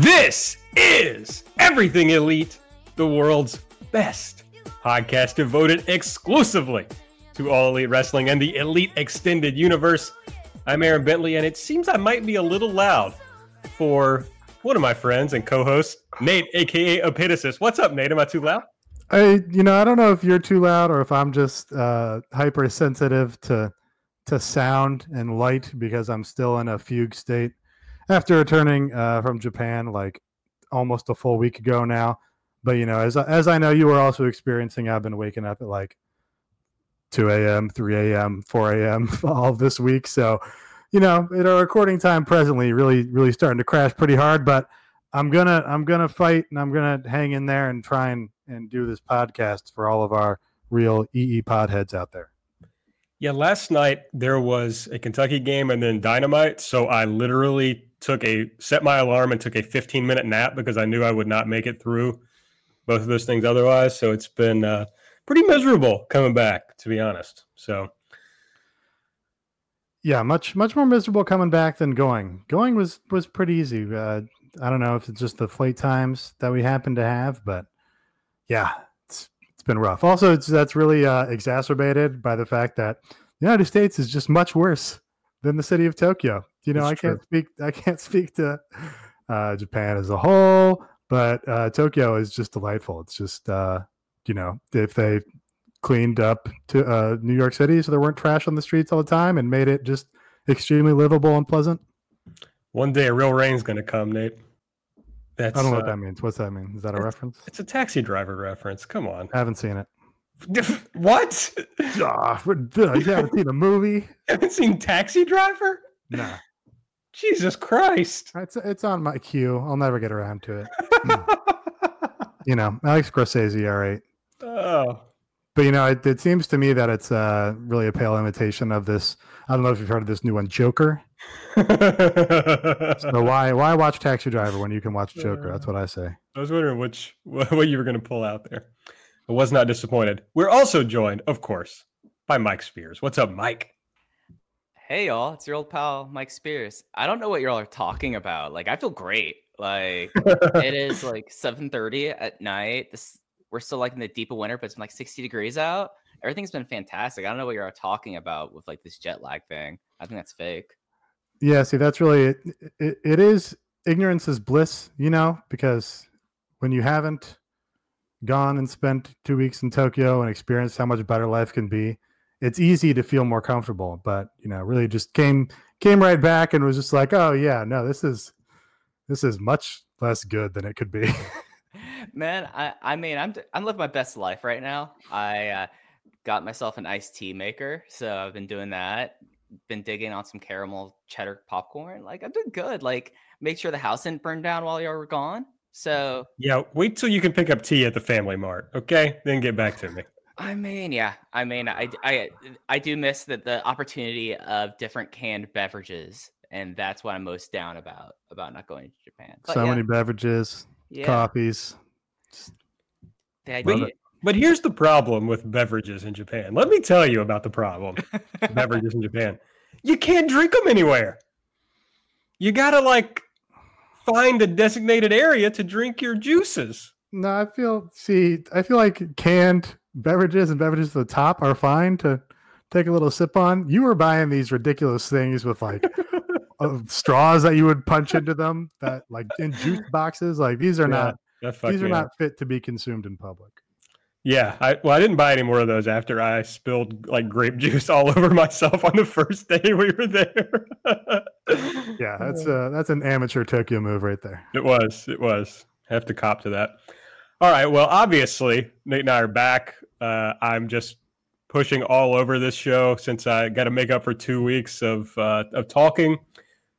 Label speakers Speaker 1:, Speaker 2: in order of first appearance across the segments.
Speaker 1: This is Everything Elite, the world's best podcast devoted exclusively to all elite wrestling and the elite extended universe. I'm Aaron Bentley, and it seems I might be a little loud for one of my friends and co-hosts, Nate, aka Epitasis. What's up, Nate? Am I too loud?
Speaker 2: I, you know, I don't know if you're too loud or if I'm just uh, hypersensitive to to sound and light because I'm still in a fugue state after returning uh, from Japan like almost a full week ago now. But you know, as as I know, you were also experiencing. I've been waking up at like 2 a.m., 3 a.m., 4 a.m. all this week. So, you know, at our recording time presently, really, really starting to crash pretty hard. But I'm gonna I'm gonna fight and I'm gonna hang in there and try and and do this podcast for all of our real EE pod heads out there.
Speaker 1: Yeah, last night there was a Kentucky game and then Dynamite, so I literally took a set my alarm and took a 15 minute nap because I knew I would not make it through both of those things otherwise. So it's been uh, pretty miserable coming back, to be honest. So
Speaker 2: yeah, much much more miserable coming back than going. Going was was pretty easy. Uh, I don't know if it's just the flight times that we happen to have, but yeah, it's it's been rough. Also, that's really uh, exacerbated by the fact that the United States is just much worse than the city of Tokyo. You know, That's I can't speak. I can't speak to uh, Japan as a whole, but uh, Tokyo is just delightful. It's just uh, you know, if they cleaned up to uh, New York City so there weren't trash on the streets all the time and made it just extremely livable and pleasant.
Speaker 1: One day a real rain's going to come, Nate.
Speaker 2: That's, I don't know what uh, that means. What's that mean? Is that a reference?
Speaker 1: It's a taxi driver reference. Come on.
Speaker 2: I haven't seen it.
Speaker 1: what?
Speaker 2: Uh, you haven't seen a movie?
Speaker 1: haven't seen Taxi Driver?
Speaker 2: Nah.
Speaker 1: Jesus Christ.
Speaker 2: It's it's on my queue. I'll never get around to it. you know, Alex Scorsese, all right.
Speaker 1: Oh.
Speaker 2: But you know, it, it seems to me that it's uh, really a pale imitation of this. I don't know if you've heard of this new one, Joker. so why why watch Taxi Driver when you can watch Joker? That's what I say.
Speaker 1: I was wondering which what you were going to pull out there. I was not disappointed. We're also joined, of course, by Mike Spears. What's up, Mike?
Speaker 3: Hey y'all, it's your old pal Mike Spears. I don't know what y'all are talking about. Like I feel great. Like it is like 7:30 at night. This we're still like in the deep of winter, but it's been like 60 degrees out. Everything's been fantastic. I don't know what you're talking about with like this jet lag thing. I think that's fake.
Speaker 2: Yeah, see, that's really it. It, it is ignorance is bliss, you know, because when you haven't gone and spent two weeks in Tokyo and experienced how much better life can be, it's easy to feel more comfortable. But you know, really just came came right back and was just like, oh yeah, no, this is this is much less good than it could be.
Speaker 3: Man, I I mean, I'm I'm living my best life right now. I uh, got myself an iced tea maker, so I've been doing that. Been digging on some caramel cheddar popcorn. Like I'm doing good. Like make sure the house didn't burn down while you were gone. So
Speaker 1: yeah, wait till you can pick up tea at the Family Mart. Okay, then get back to me.
Speaker 3: I mean, yeah. I mean, I, I, I do miss the, the opportunity of different canned beverages, and that's what I'm most down about about not going to Japan.
Speaker 2: But so yeah. many beverages, yeah. coffees.
Speaker 1: But, but here's the problem with beverages in Japan. Let me tell you about the problem. beverages in Japan. You can't drink them anywhere. You gotta like find a designated area to drink your juices.
Speaker 2: No, I feel see, I feel like canned beverages and beverages at the top are fine to take a little sip on. You were buying these ridiculous things with like uh, straws that you would punch into them that like in juice boxes. Like these are yeah, not these are not fit to be consumed in public.
Speaker 1: Yeah, I well, I didn't buy any more of those after I spilled like grape juice all over myself on the first day we were there.
Speaker 2: yeah, that's uh that's an amateur Tokyo move right there.
Speaker 1: It was. It was. I have to cop to that. All right. Well, obviously, Nate and I are back. Uh, I'm just pushing all over this show since I got to make up for two weeks of uh, of talking.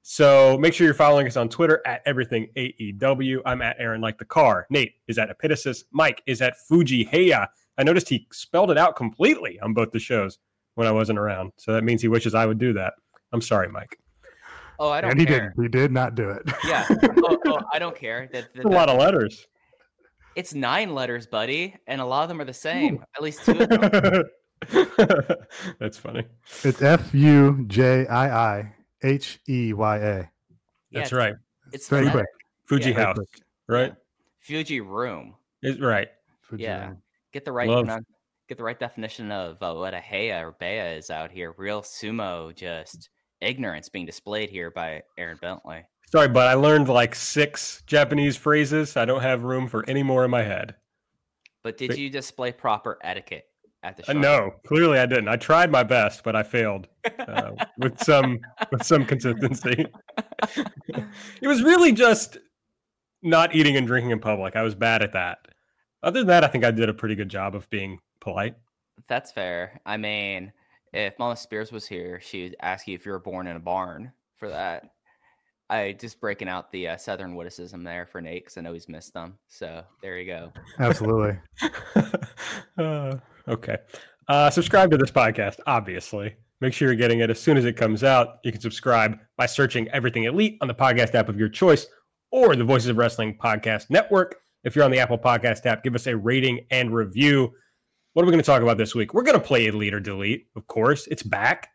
Speaker 1: So make sure you're following us on Twitter at everything AEW. I'm at Aaron like the car. Nate is at Epitasis. Mike is at Fuji Heya. I noticed he spelled it out completely on both the shows when I wasn't around. So that means he wishes I would do that. I'm sorry, Mike.
Speaker 3: Oh, I don't
Speaker 2: and he
Speaker 3: care.
Speaker 2: didn't. He did not do it.
Speaker 3: Yeah. oh, oh, I don't care. That, that-
Speaker 1: That's a lot of letters.
Speaker 3: It's nine letters, buddy, and a lot of them are the same. At least two of them.
Speaker 1: That's funny.
Speaker 2: It's F U J I I H E Y A.
Speaker 1: That's right.
Speaker 3: It's
Speaker 2: Very
Speaker 3: phonetic.
Speaker 2: quick.
Speaker 1: Fuji
Speaker 3: Yeah.
Speaker 1: House,
Speaker 2: quick.
Speaker 1: right?
Speaker 3: Fuji room.
Speaker 1: Is right.
Speaker 2: Fuji
Speaker 3: Yeah.
Speaker 2: Room.
Speaker 3: Get the right
Speaker 1: Love.
Speaker 3: pronoun- get the right definition of uh, what a heya or bea is out here. Real sumo, just ignorance being displayed here by Aaron Bentley.
Speaker 1: Sorry, but I learned like six Japanese phrases. I don't have room for any more in my head.
Speaker 3: But did you display proper etiquette at the show?
Speaker 1: Uh, no, clearly I didn't. I tried my best, but I failed uh, with some with some consistency. it was really just not eating and drinking in public. I was bad at that. Other than that, I think I did a pretty good job of being polite.
Speaker 3: That's fair. I mean, if Mama Spears was here, she'd ask you if you were born in a barn for that. I just breaking out the uh, Southern witticism there for Nate because I know he's missed them. So there you go.
Speaker 2: Absolutely.
Speaker 1: Uh, okay. Uh, subscribe to this podcast, obviously. Make sure you're getting it as soon as it comes out. You can subscribe by searching Everything Elite on the podcast app of your choice or the Voices of Wrestling Podcast Network. If you're on the Apple Podcast app, give us a rating and review. What are we going to talk about this week? We're going to play Elite or Delete, of course. It's back.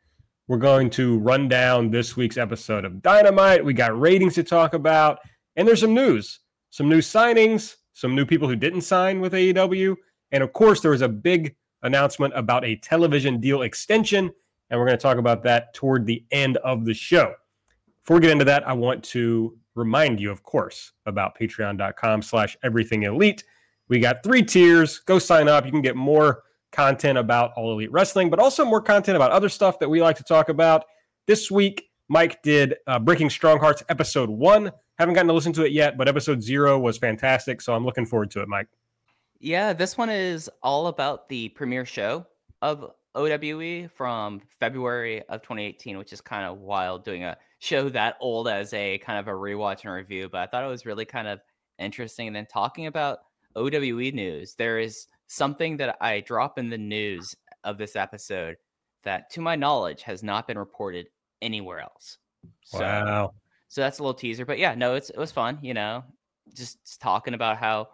Speaker 1: We're going to run down this week's episode of Dynamite. We got ratings to talk about, and there's some news, some new signings, some new people who didn't sign with AEW, and of course, there was a big announcement about a television deal extension, and we're going to talk about that toward the end of the show. Before we get into that, I want to remind you, of course, about patreon.com slash everything elite. We got three tiers. Go sign up. You can get more content about All Elite Wrestling, but also more content about other stuff that we like to talk about. This week, Mike did uh, Breaking Strong Hearts episode one. Haven't gotten to listen to it yet, but episode zero was fantastic. So I'm looking forward to it, Mike.
Speaker 3: Yeah, this one is all about the premiere show of OWE from February of 2018, which is kind of wild doing a show that old as a kind of a rewatch and review. But I thought it was really kind of interesting. And then talking about OWE news, there is something that I drop in the news of this episode that, to my knowledge, has not been reported anywhere else. So,
Speaker 1: Wow.
Speaker 3: so that's a little teaser. But yeah, no, it's it was fun. You know, just, just talking about how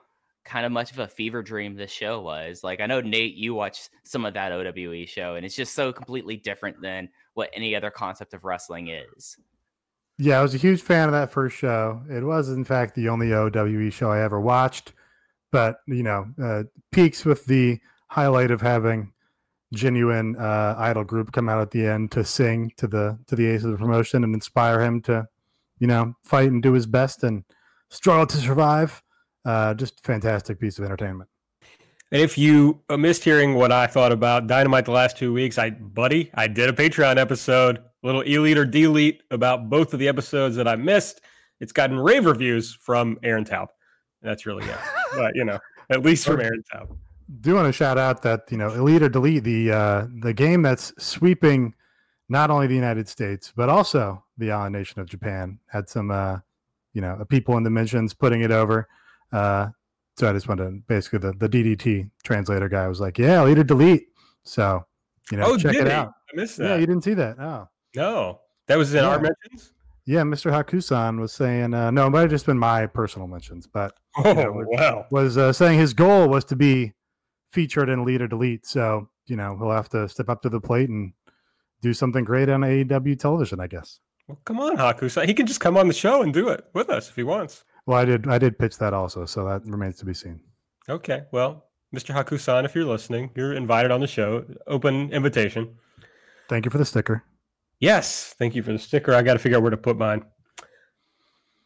Speaker 3: kind of much of a fever dream this show was. Like I know Nate, you watched some of that OWE show, and it's just so completely different than what any other concept of wrestling is.
Speaker 2: Yeah, I was a huge fan of that first show. It was, in fact, the only OWE show I ever watched. But you know, uh, peaks with the highlight of having genuine uh, idol group come out at the end to sing to the to the ace of the promotion and inspire him to, you know, fight and do his best and struggle to survive. Uh, just fantastic piece of entertainment.
Speaker 1: And if you uh, missed hearing what I thought about Dynamite the last two weeks, I, buddy, I did a Patreon episode, a little elite or delete about both of the episodes that I missed. It's gotten rave reviews from Aaron Taub. That's really good. but, you know, at least from Aaron Taub.
Speaker 2: do want to shout out that you know elite or delete the uh the game that's sweeping not only the united states but also the island nation of japan had some uh you know people in the mentions putting it over uh so i just wanted to basically the, the ddt translator guy was like yeah elite or delete so you know
Speaker 1: Oh,
Speaker 2: check it
Speaker 1: he?
Speaker 2: out
Speaker 1: I missed that.
Speaker 2: yeah you didn't see that oh
Speaker 1: no, that was in our
Speaker 2: Yeah.
Speaker 1: mentions.
Speaker 2: Yeah mr hakusan was saying uh no it might have just been my personal mentions but
Speaker 1: Oh,
Speaker 2: know,
Speaker 1: wow.
Speaker 2: was uh, saying his goal was to be featured in Elite or Delete. So, you know, he'll have to step up to the plate and do something great on AEW television, I guess.
Speaker 1: Well, come on, Haku. He can just come on the show and do it with us if he wants.
Speaker 2: Well, I did I did pitch that also, so that remains to be seen.
Speaker 1: Okay. Well, Mr. Hakusan, if you're listening, you're invited on the show. Open invitation.
Speaker 2: Thank you for the sticker.
Speaker 1: Yes. Thank you for the sticker. I got to figure out where to put mine.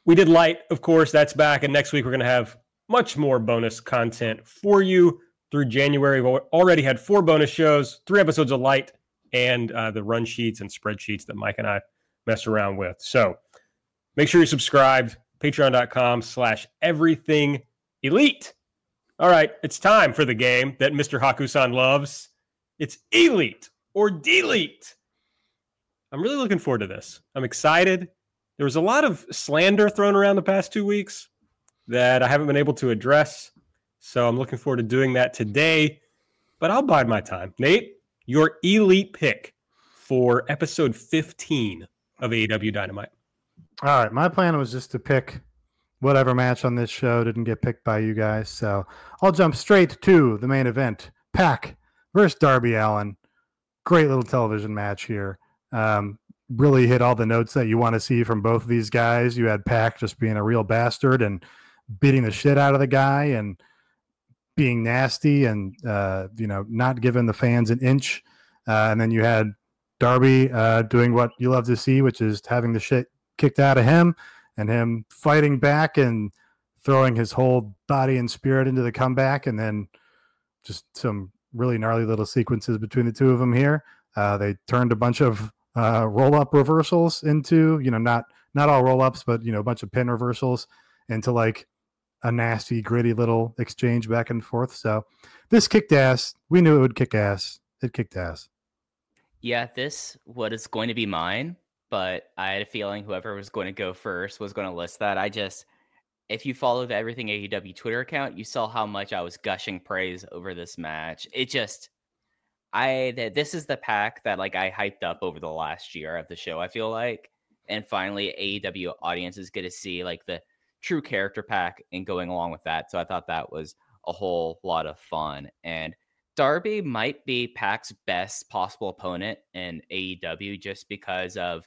Speaker 1: We did light, of course. That's back. And next week, we're going to have much more bonus content for you through January. We've already had four bonus shows, three episodes of light, and uh, the run sheets and spreadsheets that Mike and I mess around with. So make sure you're subscribed. Patreon.com slash everything elite. All right, it's time for the game that Mr. Hakusan loves. It's elite or delete. I'm really looking forward to this. I'm excited. there was a lot of slander thrown around the past two weeks that I haven't been able to address. So I'm looking forward to doing that today, but I'll bide my time. Nate, your elite pick for episode 15 of AEW Dynamite.
Speaker 2: All right. My plan was just to pick whatever match on this show didn't get picked by you guys. So I'll jump straight to the main event Pac versus Darby Allin. Great little television match here. Um, really hit all the notes that you want to see from both of these guys. You had Pac just being a real bastard and beating the shit out of the guy and being nasty and uh, you know not giving the fans an inch. Uh, and then you had Darby uh, doing what you love to see, which is having the shit kicked out of him and him fighting back and throwing his whole body and spirit into the comeback, and then just some really gnarly little sequences between the two of them here. Uh, they turned a bunch of uh, roll up reversals into, you know, not not all roll ups, but you know, a bunch of pin reversals into like a nasty, gritty little exchange back and forth. So this kicked ass. We knew it would kick ass. It kicked ass.
Speaker 3: Yeah, this what is going to be mine, but I had a feeling whoever was going to go first was going to list that. I just if you followed the Everything AEW Twitter account, you saw how much I was gushing praise over this match. It just I this is the Pac that like I hyped up over the last year of the show. I feel like, and finally AEW audiences get to see like the true character Pac and going along with that. So I thought that was a whole lot of fun. And Darby might be Pac's best possible opponent in AEW just because of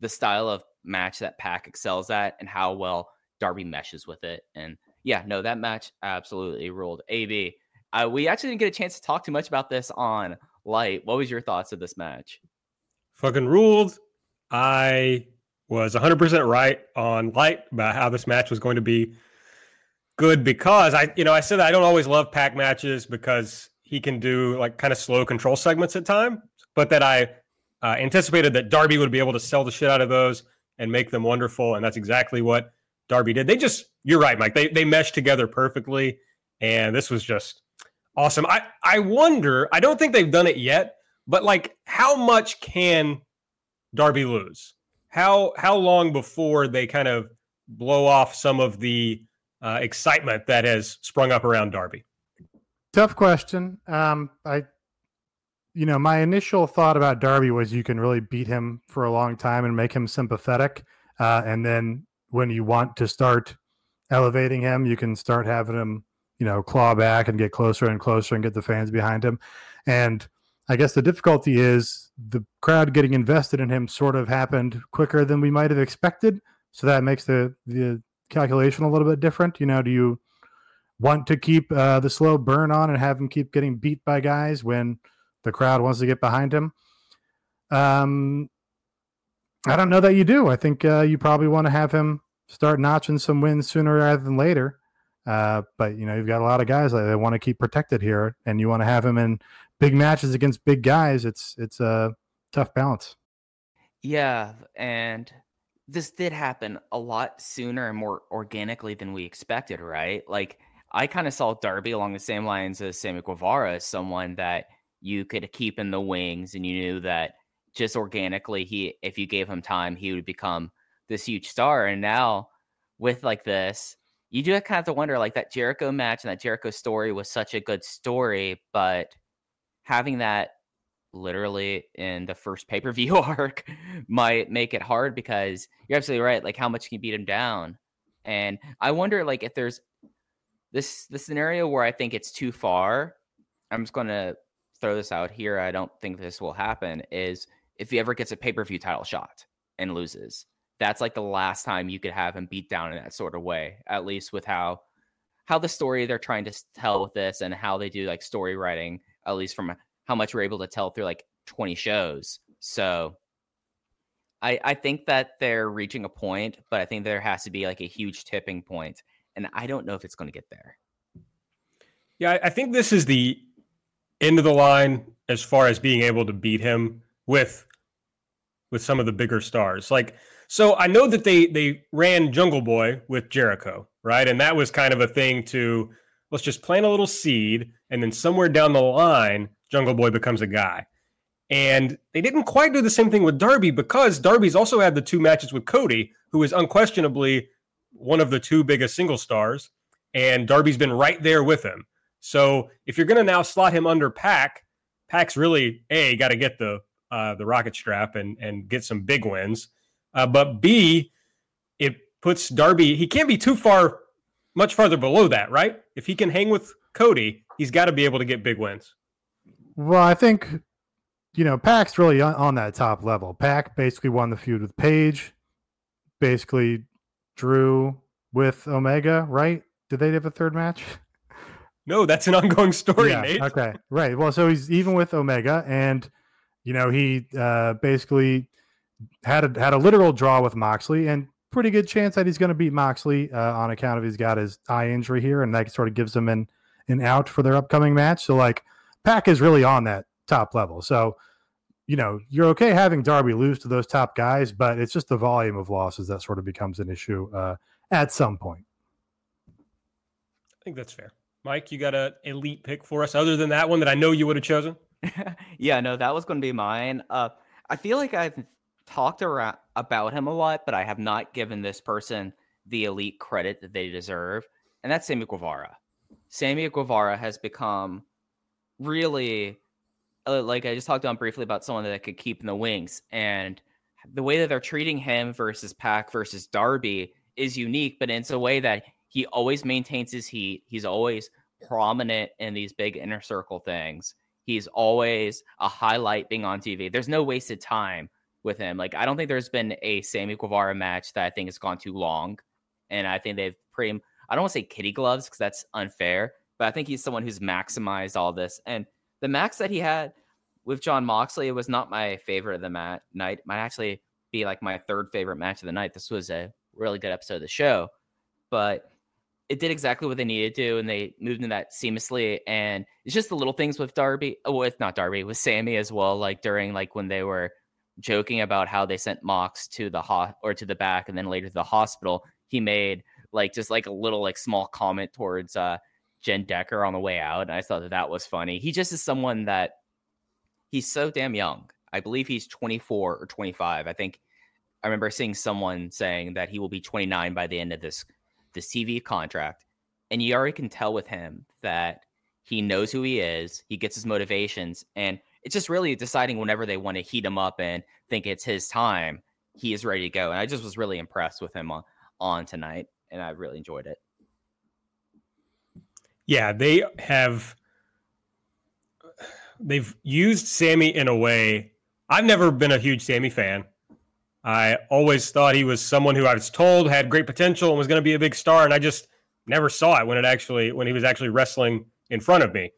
Speaker 3: the style of match that Pac excels at and how well Darby meshes with it. And yeah, no, that match absolutely ruled. AB, uh, we actually didn't get a chance to talk too much about this on Light. What was your thoughts of this match?
Speaker 1: Fucking ruled. I was 100% right on Light about how this match was going to be good because I, you know, I said I don't always love Pac matches because he can do like kind of slow control segments at time, but that I uh, anticipated that Darby would be able to sell the shit out of those and make them wonderful, and that's exactly what Darby did. They just, you're right, Mike. They they meshed together perfectly, and this was just awesome. I I wonder. I don't think they've done it yet, but like, how much can Darby lose? How how long before they kind of blow off some of the uh, excitement that has sprung up around Darby?
Speaker 2: Tough question. Um, I, you know, my initial thought about Darby was you can really beat him for a long time and make him sympathetic, uh, and then when you want to start elevating him, you can start having him you know, claw back and get closer and closer and get the fans behind him. And I guess the difficulty is the crowd getting invested in him sort of happened quicker than we might have expected. So that makes the the calculation a little bit different. You know, do you want to keep uh, the slow burn on and have him keep getting beat by guys when the crowd wants to get behind him? Um, I don't know that you do. I think uh, you probably want to have him start notching some wins sooner rather than later. Uh, but you know, you've got a lot of guys that want to keep protected here, and you want to have him in big matches against big guys. It's it's a tough balance.
Speaker 3: Yeah, and this did happen a lot sooner and more organically than we expected, right? Like I kind of saw Darby along the same lines as Sammy Guevara, as someone that you could keep in the wings, and you knew that just organically, he if you gave him time, he would become this huge star. And now with like this, you do kind of wonder like that Jericho match and that Jericho story was such a good story, but having that literally in the first pay per view arc might make it hard because you're absolutely right. Like, how much can you beat him down? And I wonder, like, if there's this the scenario where I think it's too far. I'm just going to throw this out here. I don't think this will happen. Is if he ever gets a pay per view title shot and loses, that's like the last time you could have him beat down in that sort of way, at least with how how the story they're trying to tell with this and how they do like story writing, at least from how much we're able to tell through like 20 shows. So I I think that they're reaching a point, but I think there has to be like a huge tipping point, and I don't know if it's going to get there.
Speaker 1: Yeah, I think this is the end of the line as far as being able to beat him with with some of the bigger stars. Like so I know that they they ran Jungle Boy with Jericho, right? And that was kind of a thing to let's just plant a little seed, and then somewhere down the line, Jungle Boy becomes a guy. And they didn't quite do the same thing with Darby because Darby's also had the two matches with Cody, who is unquestionably one of the two biggest single stars. And Darby's been right there with him. So if you're going to now slot him under Pac, Pac's really a got to get the uh, the rocket strap and and get some big wins. Uh, but B, it puts Darby. He can't be too far, much farther below that, right? If he can hang with Cody, he's got to be able to get big wins.
Speaker 2: Well, I think you know Pac's really on, on that top level. Pac basically won the feud with Page, basically drew with Omega, right? Did they have a third match?
Speaker 1: No, that's an ongoing story,
Speaker 2: yeah,
Speaker 1: Nate.
Speaker 2: Okay, right. Well, so he's even with Omega, and you know he uh, basically had a had a literal draw with Moxley, and pretty good chance that he's going to beat Moxley uh, on account of he's got his eye injury here, and that sort of gives him an an out for their upcoming match. So like, Pac is really on that top level. So you know you're okay having Darby lose to those top guys, but it's just the volume of losses that sort of becomes an issue uh, at some point.
Speaker 1: I think that's fair. Mike, you got an elite pick for us other than that one that I know you would have chosen?
Speaker 3: yeah, no, that was going to be mine. Uh, I feel like I've talked around about him a lot, but I have not given this person the elite credit that they deserve, and that's Sammy Guevara. Sammy Guevara has become really uh, like I just talked on briefly about someone that could keep in the wings, and the way that they're treating him versus Pac versus Darby is unique, but it's a way that he always maintains his heat. He's always prominent in these big inner circle things. He's always a highlight being on TV. There's no wasted time with him. Like I don't think there's been a Sammy Guevara match that I think has gone too long, and I think they've pretty. I don't want to say kitty gloves because that's unfair, but I think he's someone who's maximized all this. And the max that he had with John Moxley was not my favorite of the mat night. Might actually be like my third favorite match of the night. This was a really good episode of the show, but it did exactly what they needed to do, and they moved into that seamlessly. And it's just the little things with Darby, oh, with not Darby, with Sammy as well. Like during like when they were joking about how they sent Mox to the ho- or to the back, and then later to the hospital, he made like just like a little like small comment towards uh Jenn Decker on the way out, and I thought that that was funny. He just is someone that he's so damn young. I believe he's 24 or 25. I think I remember seeing someone saying that he will be 29 by the end of this the CV contract, and you already can tell with him that he knows who he is, he gets his motivations, and it's just really deciding whenever they want to heat him up and think it's his time, he is ready to go. And I just was really impressed with him on, on tonight, and I really enjoyed it.
Speaker 1: Yeah, they have they've used Sammy in a way. I've never been a huge Sammy fan. I always thought he was someone who I was told had great potential and was going to be a big star, and I just never saw it when it actually when he was actually wrestling in front of me.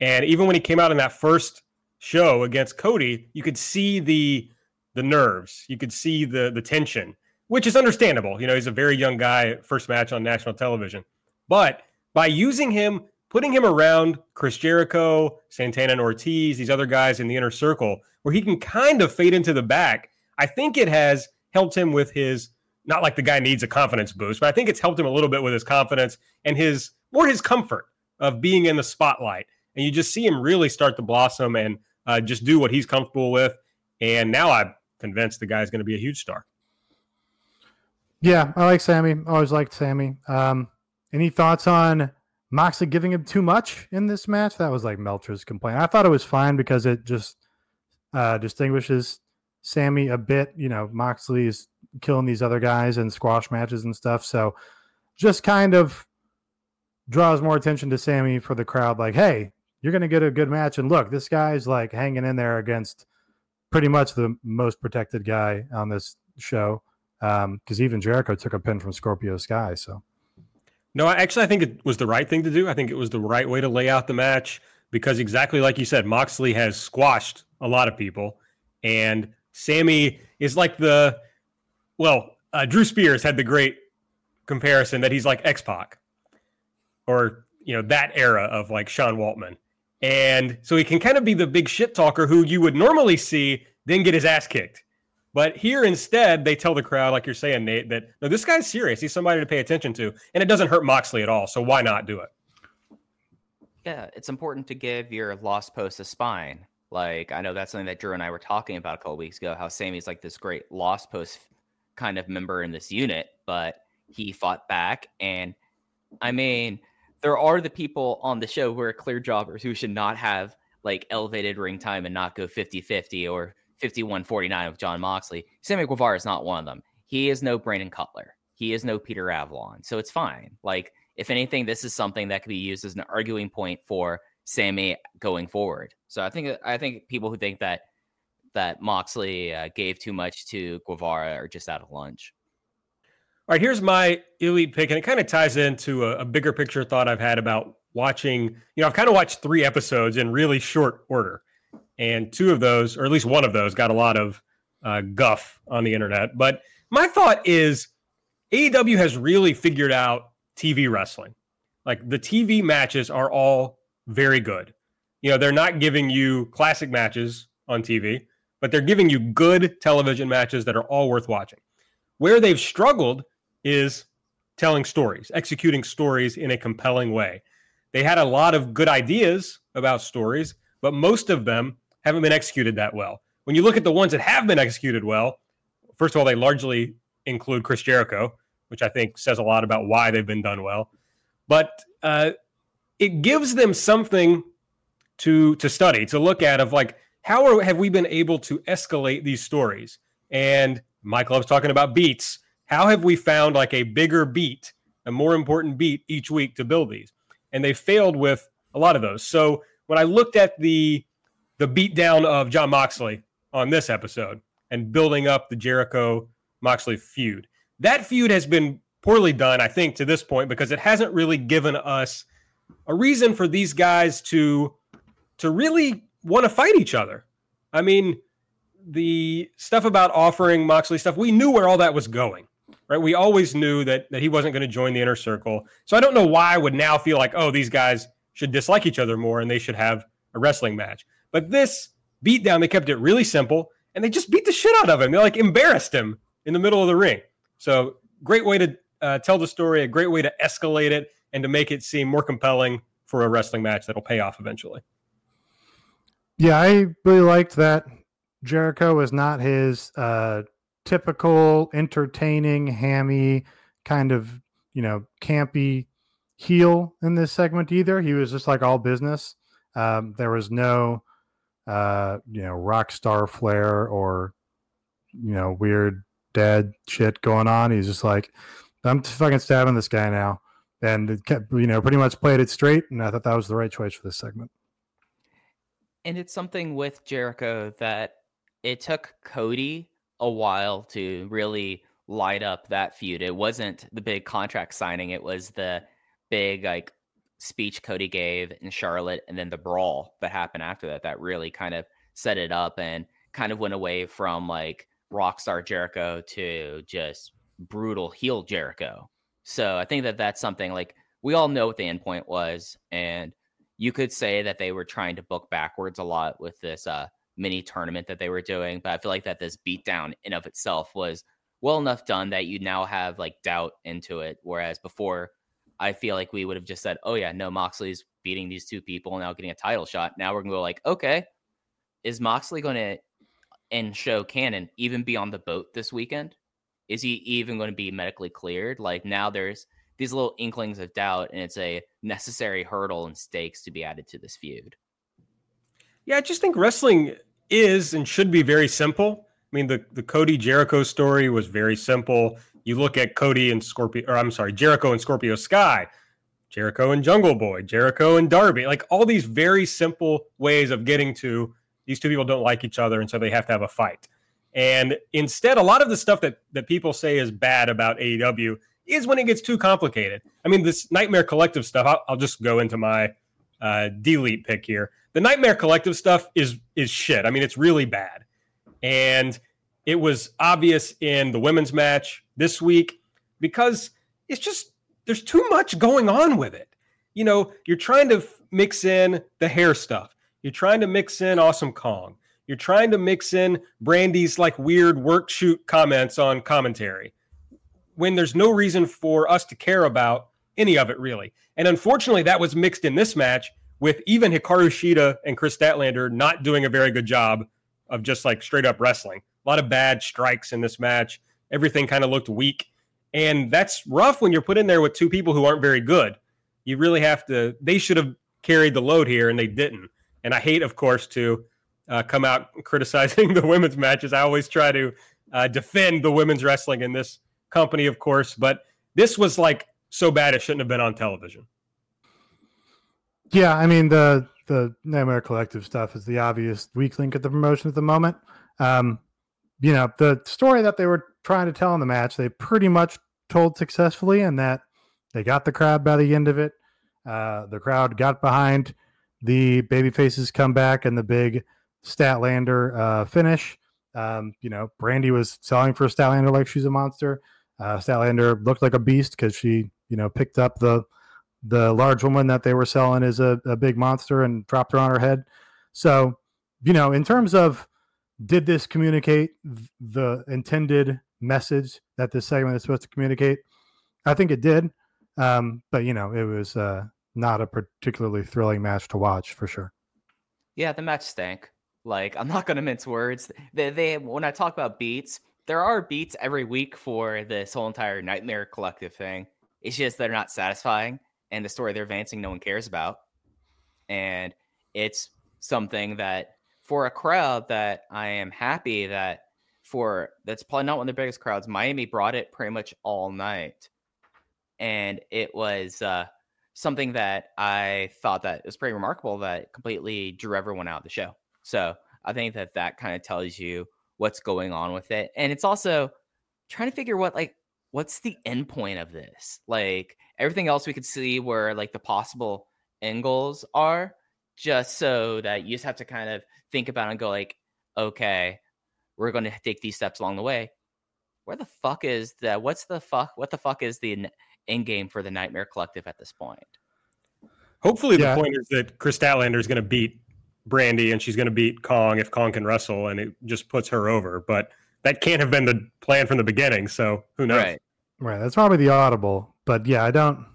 Speaker 1: And even when he came out in that first show against Cody, you could see the the nerves, you could see the the tension, which is understandable. You know, he's a very young guy, first match on national television. But by using him, putting him around Chris Jericho, Santana and Ortiz, these other guys in the inner circle, where he can kind of fade into the back I think it has helped him with his not like the guy needs a confidence boost, but I think it's helped him a little bit with his confidence and his more his comfort of being in the spotlight. And you just see him really start to blossom and uh, just do what he's comfortable with. And now I'm convinced the guy's going to be a huge star.
Speaker 2: Yeah, I like Sammy. Always liked Sammy. Um, any thoughts on Moxley giving him too much in this match? That was like Meltzer's complaint. I thought it was fine because it just uh, distinguishes Sammy a bit. You know, Moxley is killing these other guys in squash matches and stuff. So just kind of draws more attention to Sammy for the crowd. Like, hey, you're going to get a good match. And look, this guy's like hanging in there against pretty much the most protected guy on this show. Because um, even Jericho took a pin from Scorpio Sky. So.
Speaker 1: No, actually, I think it was the right thing to do. I think it was the right way to lay out the match because exactly like you said, Moxley has squashed a lot of people, and Sammy is like the well, uh, Drew Spears had the great comparison that he's like X Pac, or you know that era of like Sean Waltman, and so he can kind of be the big shit talker who you would normally see then get his ass kicked. But here instead, they tell the crowd, like you're saying, Nate, that no, this guy's serious. He's somebody to pay attention to, and it doesn't hurt Moxley at all. So why not do it?
Speaker 3: Yeah, it's important to give your lost post a spine Like I know that's something that Drew and I were talking about a couple weeks ago. How Sammy's like this great Lost Post kind of member in this unit, but he fought back. And I mean, there are the people on the show who are clear jobbers who should not have like elevated ring time and not go 50-50 or 51-49 with John Moxley. Sammy Guevara is not one of them. He is no Brandon Cutler. He is no Peter Avalon. So it's fine. Like if anything, this is something that could be used as an arguing point for Sammy going forward. So I think I think people who think that that Moxley uh, gave too much to Guevara are just out of lunch.
Speaker 1: All right, here's my elite pick, and it kind of ties into a, a bigger picture thought I've had about watching. You know, I've kind of watched three episodes in really short order, and two of those, or at least one of those, got a lot of uh, guff on the internet. But my thought is AEW has really figured out TV wrestling. Like the TV matches are all very good. You know, they're not giving you classic matches on TV, but they're giving you good television matches that are all worth watching. Where they've struggled is telling stories, executing stories in a compelling way. They had a lot of good ideas about stories, but most of them haven't been executed that well. When you look at the ones that have been executed well, first of all, they largely include Chris Jericho, which I think says a lot about why they've been done well. But uh, it gives them something to to study, to look at of like how are, have we been able to escalate these stories? And Mike loves talking about beats. How have we found like a bigger beat, a more important beat each week to build these? And they failed with a lot of those. So when I looked at the the beatdown of John Moxley on this episode and building up the Jericho Moxley feud, that feud has been poorly done, I think, to this point because it hasn't really given us a reason for these guys to to really want to fight each other. I mean, the stuff about offering Moxley stuff, we knew where all that was going. Right? We always knew that that he wasn't going to join the inner circle. So I don't know why I would now feel like, oh, these guys should dislike each other more and they should have a wrestling match. But this beatdown, they kept it really simple and they just beat the shit out of him. They like embarrassed him in the middle of the ring. So great way to uh, tell the story, a great way to escalate it and to make it seem more compelling for a wrestling match that'll pay off eventually.
Speaker 2: Yeah, I really liked that. Jericho was not his uh, typical entertaining, hammy kind of, you know, campy heel in this segment either. He was just like all business. Um, there was no, uh, you know, rock star flair or, you know, weird dead shit going on. He's just like, I'm fucking stabbing this guy now and it kept you know pretty much played it straight and i thought that was the right choice for this segment
Speaker 3: and it's something with jericho that it took cody a while to really light up that feud. It wasn't the big contract signing it was the big like speech cody gave in charlotte and then the brawl that happened after that that really kind of set it up and kind of went away from like rockstar jericho to just brutal heel jericho. So I think that that's something like we all know what the endpoint was, and you could say that they were trying to book backwards a lot with this uh, mini tournament that they were doing. But I feel like that this beatdown in of itself was well enough done that you now have like doubt into it. Whereas before, I feel like we would have just said, "Oh yeah, no, Moxley's beating these two people now, getting a title shot." Now we're gonna go like, "Okay, is Moxley going to and show Cannon even be on the boat this weekend?" is he even going to be medically cleared? Like now there's these little inklings of doubt, and it's a necessary hurdle and stakes to be added to this feud.
Speaker 1: Yeah, I just think wrestling is and should be very simple. I mean, the, the Cody Jericho story was very simple. You look at Cody and Scorpio, or I'm sorry, Jericho and Scorpio Sky, Jericho and Jungle Boy, Jericho and Darby, like all these very simple ways of getting to these two people don't like each other, and so they have to have a fight. And instead, a lot of the stuff that that people say is bad about AEW is when it gets too complicated. I mean, this Nightmare Collective stuff. I'll, I'll just go into my uh, delete pick here. The Nightmare Collective stuff is is shit. I mean, it's really bad, and it was obvious in the women's match this week because it's just there's too much going on with it. You know, you're trying to f- mix in the hair stuff. You're trying to mix in Awesome Kong. You're trying to mix in Brandi's like weird work shoot comments on commentary when there's no reason for us to care about any of it really. And unfortunately, that was mixed in this match with even Hikaru Shida and Kris Statlander not doing a very good job of just like straight up wrestling. A lot of bad strikes in this match. Everything kind of looked weak. And that's rough when you're put in there with two people who aren't very good. You really have to, they should have carried the load here and they didn't. And I hate, of course, to uh, come out criticizing the women's matches. I always try to uh, defend the women's wrestling in this company, of course, but this was like so bad it shouldn't have been on television.
Speaker 2: Yeah, I mean the the Nightmare Collective stuff is the obvious weak link at the promotion at the moment. Um, you know, the story that they were trying to tell in the match, they pretty much told successfully, and that they got the crowd by the end of it. Uh, the crowd got behind the baby faces come back and the big Statlander uh, finish. Um, you know, Brandi was selling for Statlander like she's a monster. Uh, Statlander looked like a beast because she, you know, picked up the the large woman that they were selling is a, a big monster and dropped her on her head. So, you know, in terms of did this communicate the intended message that this segment is supposed to communicate? I think it did. Um, but you know, it was uh, not a particularly thrilling match to watch for sure.
Speaker 3: Yeah, the match stank. Like, I'm not gonna mince words. They, they when I talk about beats, there are beats every week for this whole entire Nightmare Collective thing. It's just they're not satisfying and the story they're advancing no one cares about. And it's something that for a crowd that I am happy that for that's probably not one of the biggest crowds. Miami brought it pretty much all night. And it was uh, something that I thought that was pretty remarkable that completely drew everyone out of the show. So I think that that kind of tells you what's going on with it. And it's also trying to figure what like what's the end point of this? Like everything else we could see where like the possible angles are, just so that you just have to kind of think about and go like, okay, we're going to take these steps along the way. Where the fuck is that? What's the fuck? What the fuck is the end game for the Nightmare Collective at this point?
Speaker 1: Hopefully, yeah. the point is that Kris Statlander is going to beat Brandi and she's going to beat Kong if Kong can wrestle, and it just puts her over. But that can't have been the plan from the beginning. So who knows?
Speaker 3: Right.
Speaker 2: Right. That's probably the audible. But yeah, I don't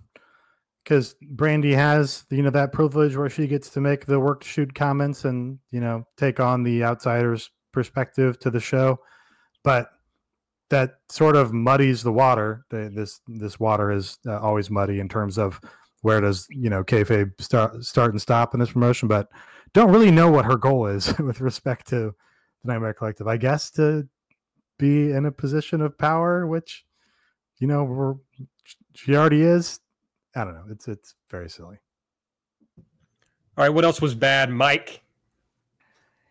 Speaker 2: because Brandi has you know that privilege where she gets to make the work shoot comments and you know take on the outsider's perspective to the show, but that sort of muddies the water. This this water is uh, always muddy in terms of where does you know kayfabe start start and stop in this promotion, but don't really know what her goal is with respect to the Nightmare Collective. I guess to be in a position of power, which you know we're, she already is. I don't know. It's it's very silly.
Speaker 1: All right, what else was bad, Mike?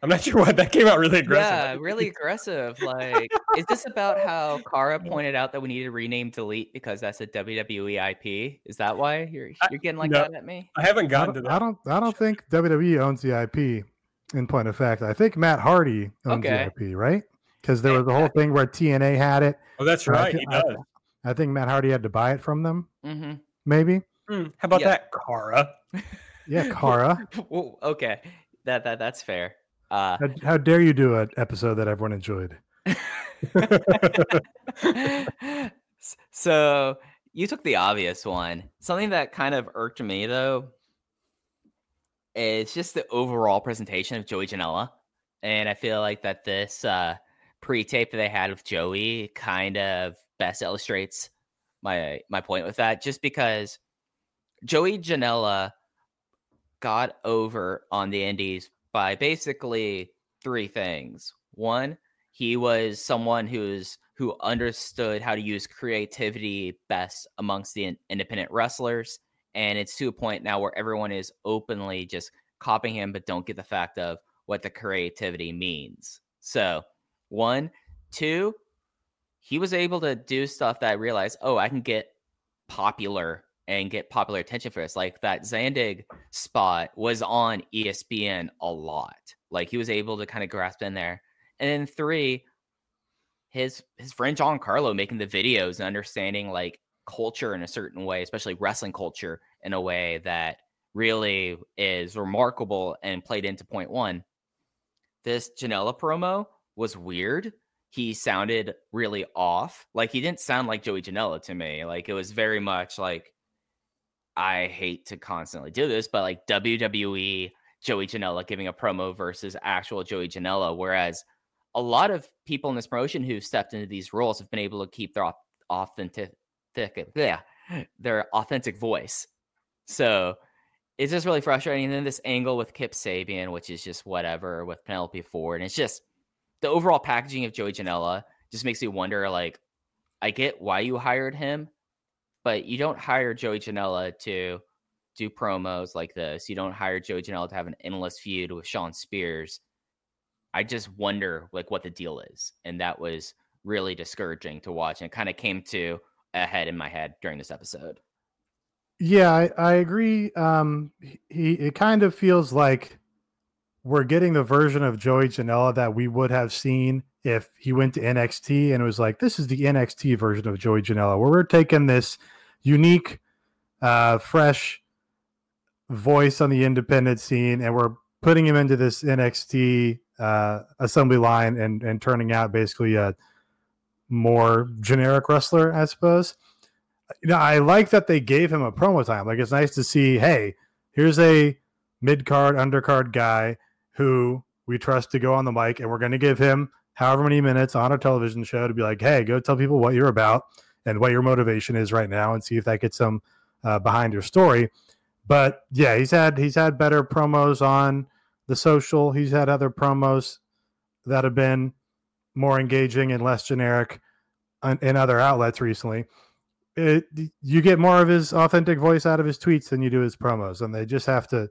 Speaker 1: I'm not sure why that came out really aggressive.
Speaker 3: Yeah, really aggressive. Like, is this about how Cara pointed out that we need to rename Delete because that's a WWE IP? Is that why you're you're getting like no, that at me?
Speaker 1: I haven't gotten I to that.
Speaker 2: I don't. I don't think WWE owns the IP. In point of fact, I think Matt Hardy owns okay. the IP, right? Because there was a whole thing where TNA had it.
Speaker 1: Oh, that's right. I, he does.
Speaker 2: I, I, think Matt Hardy had to buy it from them.
Speaker 3: Mm-hmm.
Speaker 2: Maybe.
Speaker 1: Mm, how about yeah. that, Kara?
Speaker 2: yeah, Kara.
Speaker 3: well, okay, that that that's fair. Uh,
Speaker 2: how, how dare you do an episode that everyone enjoyed?
Speaker 3: so you took the obvious one. Something that kind of irked me though is just the overall presentation of Joey Janela. And I feel like that this uh, pre-tape that they had with Joey kind of best illustrates my my point with that. Just because Joey Janela got over on the Indies by basically three things. One, he was someone who's who understood how to use creativity best amongst the independent wrestlers and it's to a point now where everyone is openly just copying him but don't get the fact of what the creativity means so one two he was able to do stuff that i realized oh i can get popular and get popular attention for this. Like that Zandig spot was on ESPN a lot. Like he was able to kind of grasp in there. And then three, his his friend John Carlo making the videos and understanding like culture in a certain way, especially wrestling culture in a way that really is remarkable and played into point one. This Janela promo was weird. He sounded really off. Like he didn't sound like Joey Janela to me. Like it was very much like I hate to constantly do this, but like WWE Joey Janela giving a promo versus actual Joey Janela, whereas a lot of people in this promotion who've stepped into these roles have been able to keep their authentic, yeah, their authentic voice. So it's just really frustrating. And then this angle with Kip Sabian, which is just whatever with Penelope Ford. And it's just the overall packaging of Joey Janela just makes me wonder like, I get why you hired him, but you don't hire Joey Janela to do promos like this. You don't hire Joey Janela to have an endless feud with Shawn Spears. I just wonder like what the deal is. And that was really discouraging to watch and kind of came to a head in my head during this episode.
Speaker 2: Yeah, I, I agree. Um, he it kind of feels like we're getting the version of Joey Janela that we would have seen if he went to NXT and it was like, this is the NXT version of Joey Janela, where we're taking this unique, uh, fresh voice on the independent scene and we're putting him into this NXT uh, assembly line and and turning out basically a more generic wrestler, I suppose you know, I like that they gave him a promo time. Like it's nice to see, hey, here's a mid card, undercard guy who we trust to go on the mic, and we're going to give him however many minutes on a television show to be like, hey, go tell people what you're about and what your motivation is right now, and see if that gets them uh, behind your story. But yeah, he's had he's had better promos on the social. He's had other promos that have been more engaging and less generic in other outlets recently it, you get more of his authentic voice out of his tweets than you do his promos, and they just have to,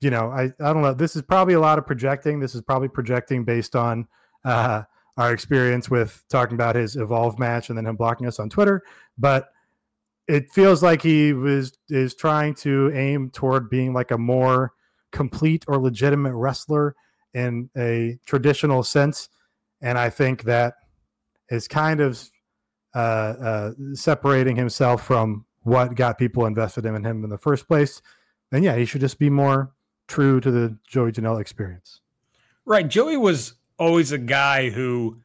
Speaker 2: you know, I I don't know. This is probably a lot of projecting. This is probably projecting based on uh, our experience with talking about his evolve match and then him blocking us on Twitter, but it feels like he was is trying to aim toward being like a more complete or legitimate wrestler in a traditional sense and i think that is kind of uh, uh, separating himself from what got people invested in him in the first place. And yeah, he should just be more true to the Joey Janela experience.
Speaker 1: Right. Joey was always a guy who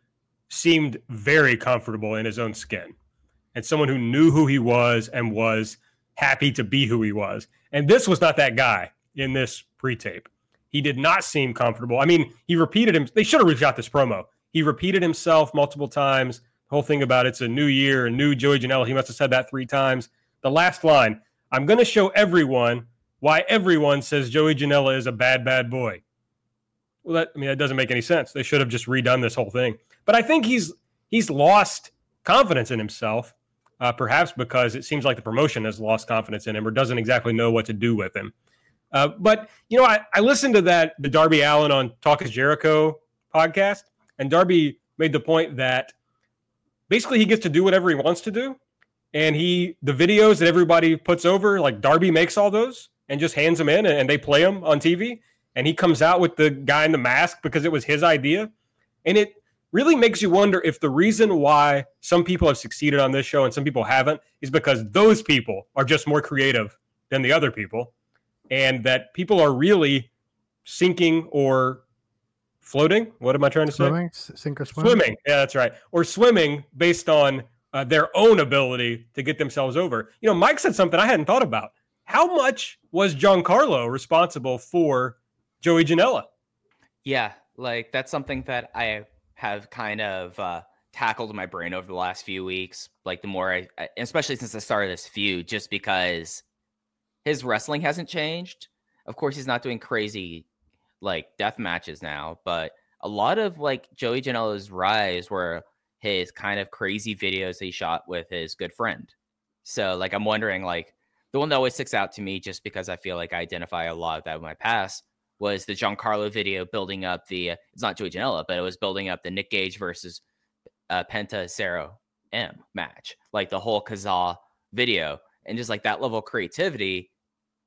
Speaker 1: seemed very comfortable in his own skin and someone who knew who he was and was happy to be who he was. And this was not that guy in this pre tape. He did not seem comfortable. I mean, he repeated him. They should have shot this promo. He repeated himself multiple times whole thing about it's a new year, a new Joey Janela. He must have said that three times. The last line I'm going to show everyone why everyone says Joey Janela is a bad, bad boy. Well, that I mean, that doesn't make any sense. They should have just redone this whole thing. But I think he's he's lost confidence in himself, uh, perhaps because it seems like the promotion has lost confidence in him or doesn't exactly know what to do with him. Uh, but you know, I, I listened to that the Darby Allin on Talk is Jericho podcast, and Darby made the point that basically he gets to do whatever he wants to do. And he, the videos that everybody puts over, like Darby makes all those and just hands them in and they play them on TV. And he comes out with the guy in the mask because it was his idea. And it really makes you wonder if the reason why some people have succeeded on this show and some people haven't is because those people are just more creative than the other people. And that people are really sinking or floating. What am I trying to say?
Speaker 2: swimming,
Speaker 1: say?
Speaker 2: Sink or
Speaker 1: swim. Swimming. Yeah, that's right. Or swimming based on uh, their own ability to get themselves over. You know, Mike said something I hadn't thought about. How much was Giancarlo responsible for Joey Janela?
Speaker 3: Yeah, like that's something that I have kind of uh, tackled in my brain over the last few weeks. Like the more I, especially since the start of this feud, just because his wrestling hasn't changed. Of course, he's not doing crazy like death matches now, but a lot of like Joey Janela's rise were his kind of crazy videos he shot with his good friend. So like I'm wondering like the one that always sticks out to me just because I feel like I identify a lot of that with my past was the Giancarlo video building up the it's not Joey Janela, but it was building up the Nick Gage versus uh, Penta Zero M match, like the whole Kazaa video, and just like that level of creativity,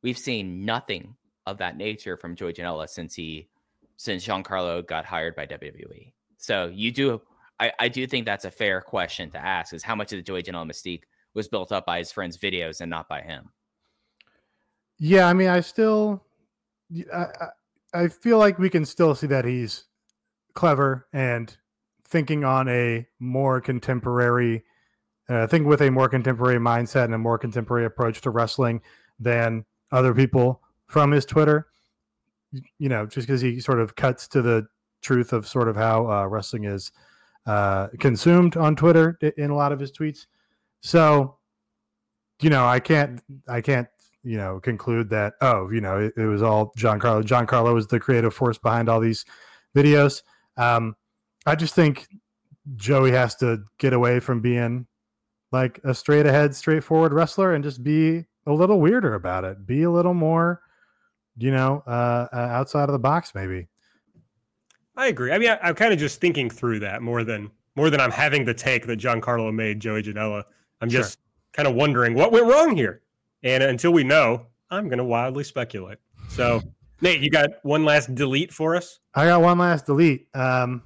Speaker 3: we've seen nothing of that nature from Joey Janela since he since Giancarlo got hired by WWE. So you do I, I do think that's a fair question to ask is how much of the Joey Janela mystique was built up by his friends' videos and not by him.
Speaker 2: Yeah, I mean, I still, I, I feel like we can still see that he's clever and thinking on a more contemporary uh, I think with a more contemporary mindset and a more contemporary approach to wrestling than other people from his Twitter. You know, just because he sort of cuts to the truth of sort of how uh, wrestling is uh, consumed on Twitter in a lot of his tweets. So, you know, I can't, I can't, you know, conclude that oh, you know, it, it was all Giancarlo. John Carlo was the creative force behind all these videos. Um, I just think Joey has to get away from being like a straight ahead, straightforward wrestler and just be a little weirder about it. Be a little more, you know, uh, uh outside of the box, maybe.
Speaker 1: I agree. I mean, I, am kind of just thinking through that more than more than I'm having the take that Giancarlo made Joey Janela. I'm just sure. kind of wondering what went wrong here. And until we know, I'm going to wildly speculate. So, Nate, you got one last delete for us?
Speaker 2: I got one last delete. Um,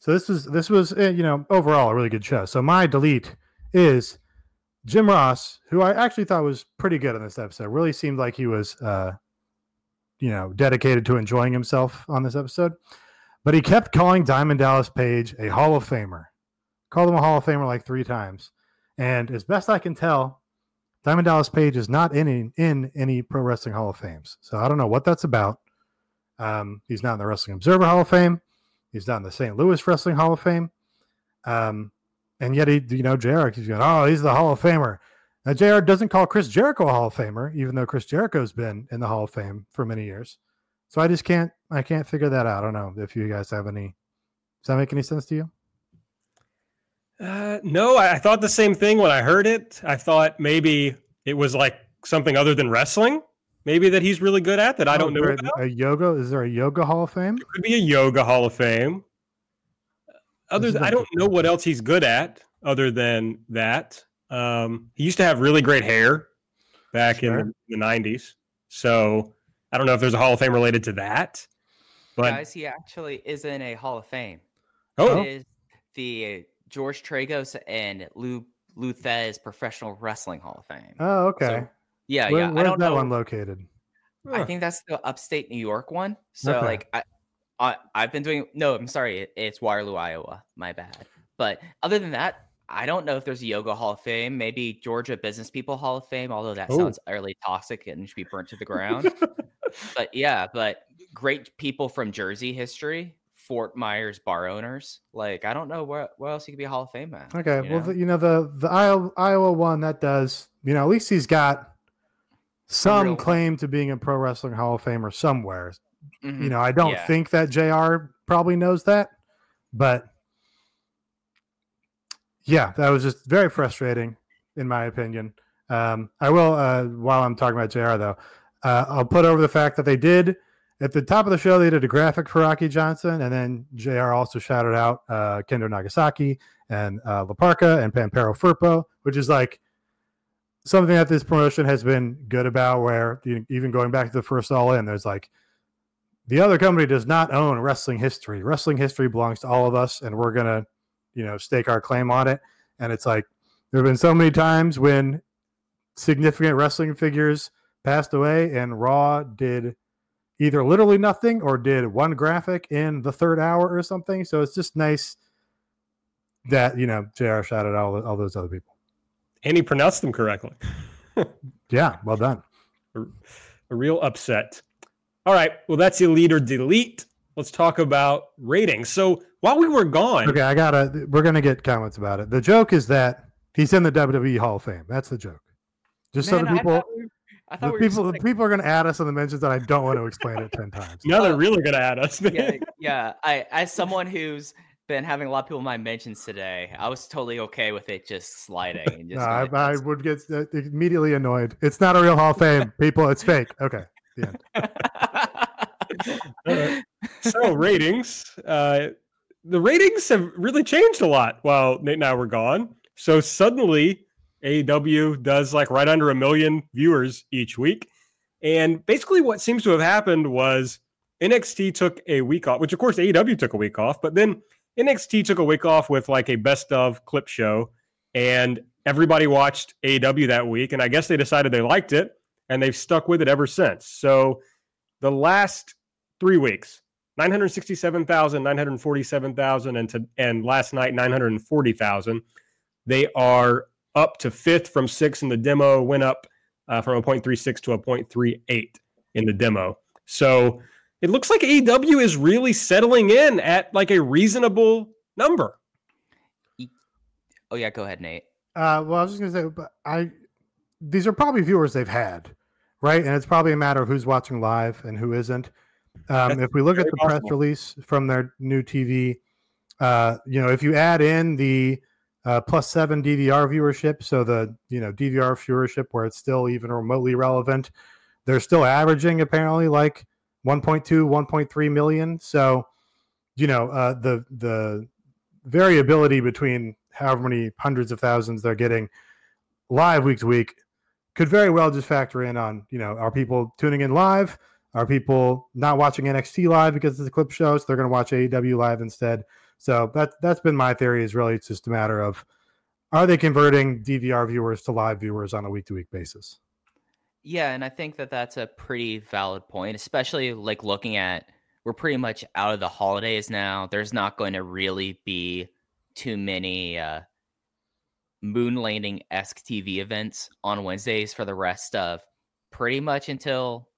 Speaker 2: so this was this was eh, you know overall a really good show. So my delete is Jim Ross, who I actually thought was pretty good in this episode. Really seemed like he was uh, you know dedicated to enjoying himself on this episode. But he kept calling Diamond Dallas Page a Hall of Famer. Called him a Hall of Famer like three times. And as best I can tell, Diamond Dallas Page is not in any, in any Pro Wrestling Hall of Fames. So I don't know what that's about. Um, he's not in the Wrestling Observer Hall of Fame. He's not in the St. Louis Wrestling Hall of Fame. Um, and yet he, you know, JR, he's going, oh, he's the Hall of Famer. Now, JR doesn't call Chris Jericho a Hall of Famer, even though Chris Jericho's been in the Hall of Fame for many years. So I just can't I can't figure that out. I don't know if you guys have any. Does that make any sense to you?
Speaker 1: Uh, no, I, I thought the same thing when I heard it. I thought maybe it was like something other than wrestling. Maybe that he's really good at that oh, I don't know
Speaker 2: about. A yoga is there a yoga Hall of Fame?
Speaker 1: It could be a yoga Hall of Fame. Other than, I don't know what else he's good at other than that. Um, he used to have really great hair back sure. in the, the 90s. So I don't know if there's a Hall of Fame related to that. But
Speaker 3: guys, he actually is in a Hall of Fame.
Speaker 1: Oh,
Speaker 3: it is the George Tragos and Lou Thesz Professional Wrestling Hall of Fame.
Speaker 2: Oh, okay. So,
Speaker 3: yeah,
Speaker 2: Where,
Speaker 3: yeah.
Speaker 2: Where's I don't that know. one located?
Speaker 3: I think that's the upstate New York one. So okay. like I, I I've been doing no, I'm sorry, it, it's Waterloo, Iowa. My bad. But other than that, I don't know if there's a yoga hall of fame, maybe Georgia Business People Hall of Fame, although that oh. sounds utterly toxic and should be burnt to the ground. but yeah, but great people from Jersey history, Fort Myers bar owners. Like I don't know where, where else he could be a Hall of Fame at.
Speaker 2: Okay, you well, know? The, you know the the Iowa, Iowa one that does. You know, at least he's got some claim to being a pro wrestling Hall of Famer somewhere. Mm-hmm. You know, I don't yeah. think that Jr. probably knows that, but yeah, that was just very frustrating, in my opinion. Um, I will, uh, while I'm talking about Jr. though, uh, I'll put over the fact that they did at the top of the show, they did a graphic for Rocky Johnson, and then JR also shouted out uh, Kendo Nagasaki and uh, La Parka and Pampero Firpo, which is like something that this promotion has been good about. Where even going back to the first All In, there's like the other company does not own wrestling history. Wrestling history belongs to all of us, and we're gonna, you know, stake our claim on it. And it's like there have been so many times when significant wrestling figures passed away, and Raw did either literally nothing or did one graphic in the third hour or something. So it's just nice that you know Jr. shouted out all, all those other people,
Speaker 1: and he pronounced them correctly.
Speaker 2: yeah, well done.
Speaker 1: A, a real upset. All right, well that's your leader delete. Let's talk about ratings. So while we were gone,
Speaker 2: okay, I gotta. We're gonna get comments about it. The joke is that he's in the WWE Hall of Fame. That's the joke. Just Man, so the people.
Speaker 3: I thought
Speaker 2: the
Speaker 3: we
Speaker 2: people, the people are going to add us in the mentions, that I don't want to explain it ten times.
Speaker 1: now they're really going to add us.
Speaker 3: yeah, yeah. I, as someone who's been having a lot of people in my mentions today, I was totally okay with it just sliding. And just
Speaker 2: no, I, I, would get uh, immediately annoyed. It's not a real Hall of Fame, people. It's fake. Okay, the
Speaker 1: end. so ratings, uh, the ratings have really changed a lot while Nate and I were gone. So suddenly AEW does like right under a million viewers each week. And basically, what seems to have happened was NXT took a week off, which of course AEW took a week off, but then NXT took a week off with like a best of clip show, and everybody watched AEW that week. And I guess they decided they liked it, and they've stuck with it ever since. So the last three weeks, 967,000, 947,000, and, and last night, 940,000. They are up to fifth from sixth in the demo, went up uh, from a 0.36 to a 0.38 in the demo. So it looks like AEW is really settling in at like a reasonable number.
Speaker 3: Oh yeah, go ahead, Nate.
Speaker 2: Uh, well, I was just gonna say, but I these are probably viewers they've had, right? And it's probably a matter of who's watching live and who isn't. Um, if we look at the possible. press release from their new TV, uh, you know, if you add in the uh, plus seven DVR viewership, so the you know DVR viewership where it's still even remotely relevant, they're still averaging apparently like 1.2, 1.3 million. So, you know, uh, the the variability between however many hundreds of thousands they're getting live week to week could very well just factor in on you know are people tuning in live are people not watching nxt live because it's a clip show so they're going to watch aew live instead? So that that's been my theory is really it's just a matter of are they converting dvr viewers to live viewers on a week to week basis?
Speaker 3: Yeah and i think that that's a pretty valid point especially like looking at we're pretty much out of the holidays now. There's not going to really be too many uh, moon landing esque TV events on Wednesdays for the rest of pretty much until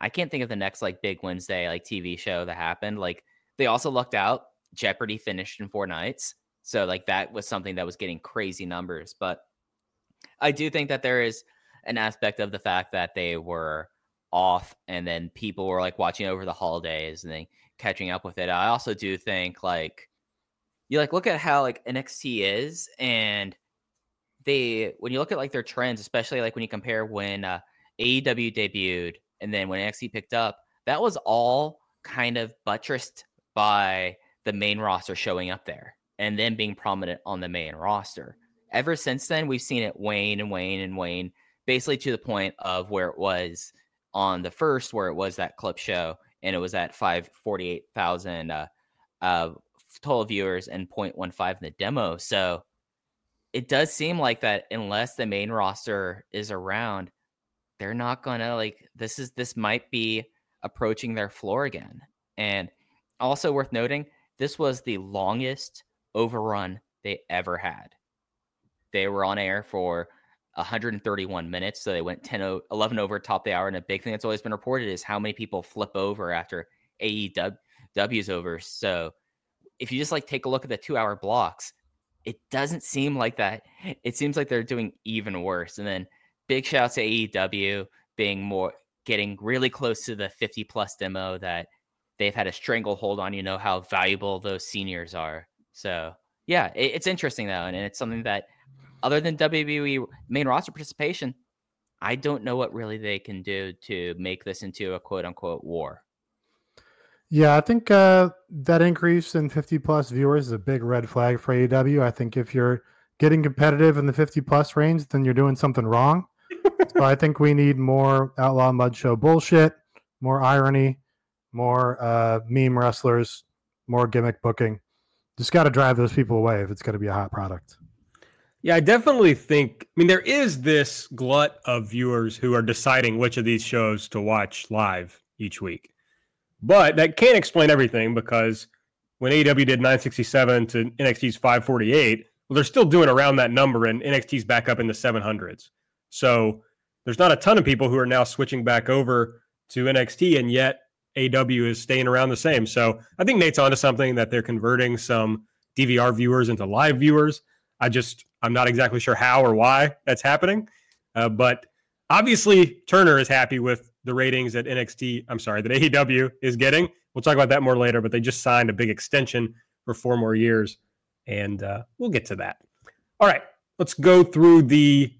Speaker 3: I can't think of the next like big Wednesday like TV show that happened. Like they also lucked out. Jeopardy finished in four nights. So like that was something that was getting crazy numbers. But I do think that there is an aspect of the fact that they were off and then people were like watching over the holidays and then catching up with it. I also do think like you like look at how like NXT is and they when you look at like their trends, especially like when you compare when uh, AEW debuted and then when NXT picked up, that was all kind of buttressed by the main roster showing up there and then being prominent on the main roster. Ever since then, we've seen it wane and wane and wane, basically to the point of where it was on the first, where it was that clip show, and it was at five forty eight thousand uh, uh, total viewers and 0.15 in the demo. So it does seem like that unless the main roster is around, they're not gonna like this is this might be approaching their floor again. And also worth noting, this was the longest overrun they ever had. They were on air for 131 minutes. So they went 10 11 over top the hour. And a big thing that's always been reported is how many people flip over after AEW's over. So if you just like take a look at the two hour blocks, it doesn't seem like that. It seems like they're doing even worse. And then big shout out to AEW being more getting really close to the 50 plus demo that they've had a stranglehold on. You know how valuable those seniors are. So yeah, it, it's interesting though, and it's something that other than WWE main roster participation, I don't know what really they can do to make this into a quote unquote war.
Speaker 2: Yeah, I think uh, that increase in 50 plus viewers is a big red flag for AEW. I think if you're getting competitive in the 50 plus range, then you're doing something wrong. So I think we need more Outlaw Mud Show bullshit, more irony, more uh, meme wrestlers, more gimmick booking. Just got to drive those people away if it's going to be a hot product.
Speaker 1: Yeah, I definitely think. I mean, there is this glut of viewers who are deciding which of these shows to watch live each week. But that can't explain everything because when AEW did 967 to NXT's 548, well, they're still doing around that number, and NXT's back up in the 700s. So there's not a ton of people who are now switching back over to NXT, and yet AEW is staying around the same. So I think Nate's onto something that they're converting some DVR viewers into live viewers. I just I'm not exactly sure how or why that's happening, uh, but obviously Turner is happy with the ratings that NXT, I'm sorry, that AEW is getting. We'll talk about that more later, but they just signed a big extension for four more years, and uh, we'll get to that. All right, let's go through the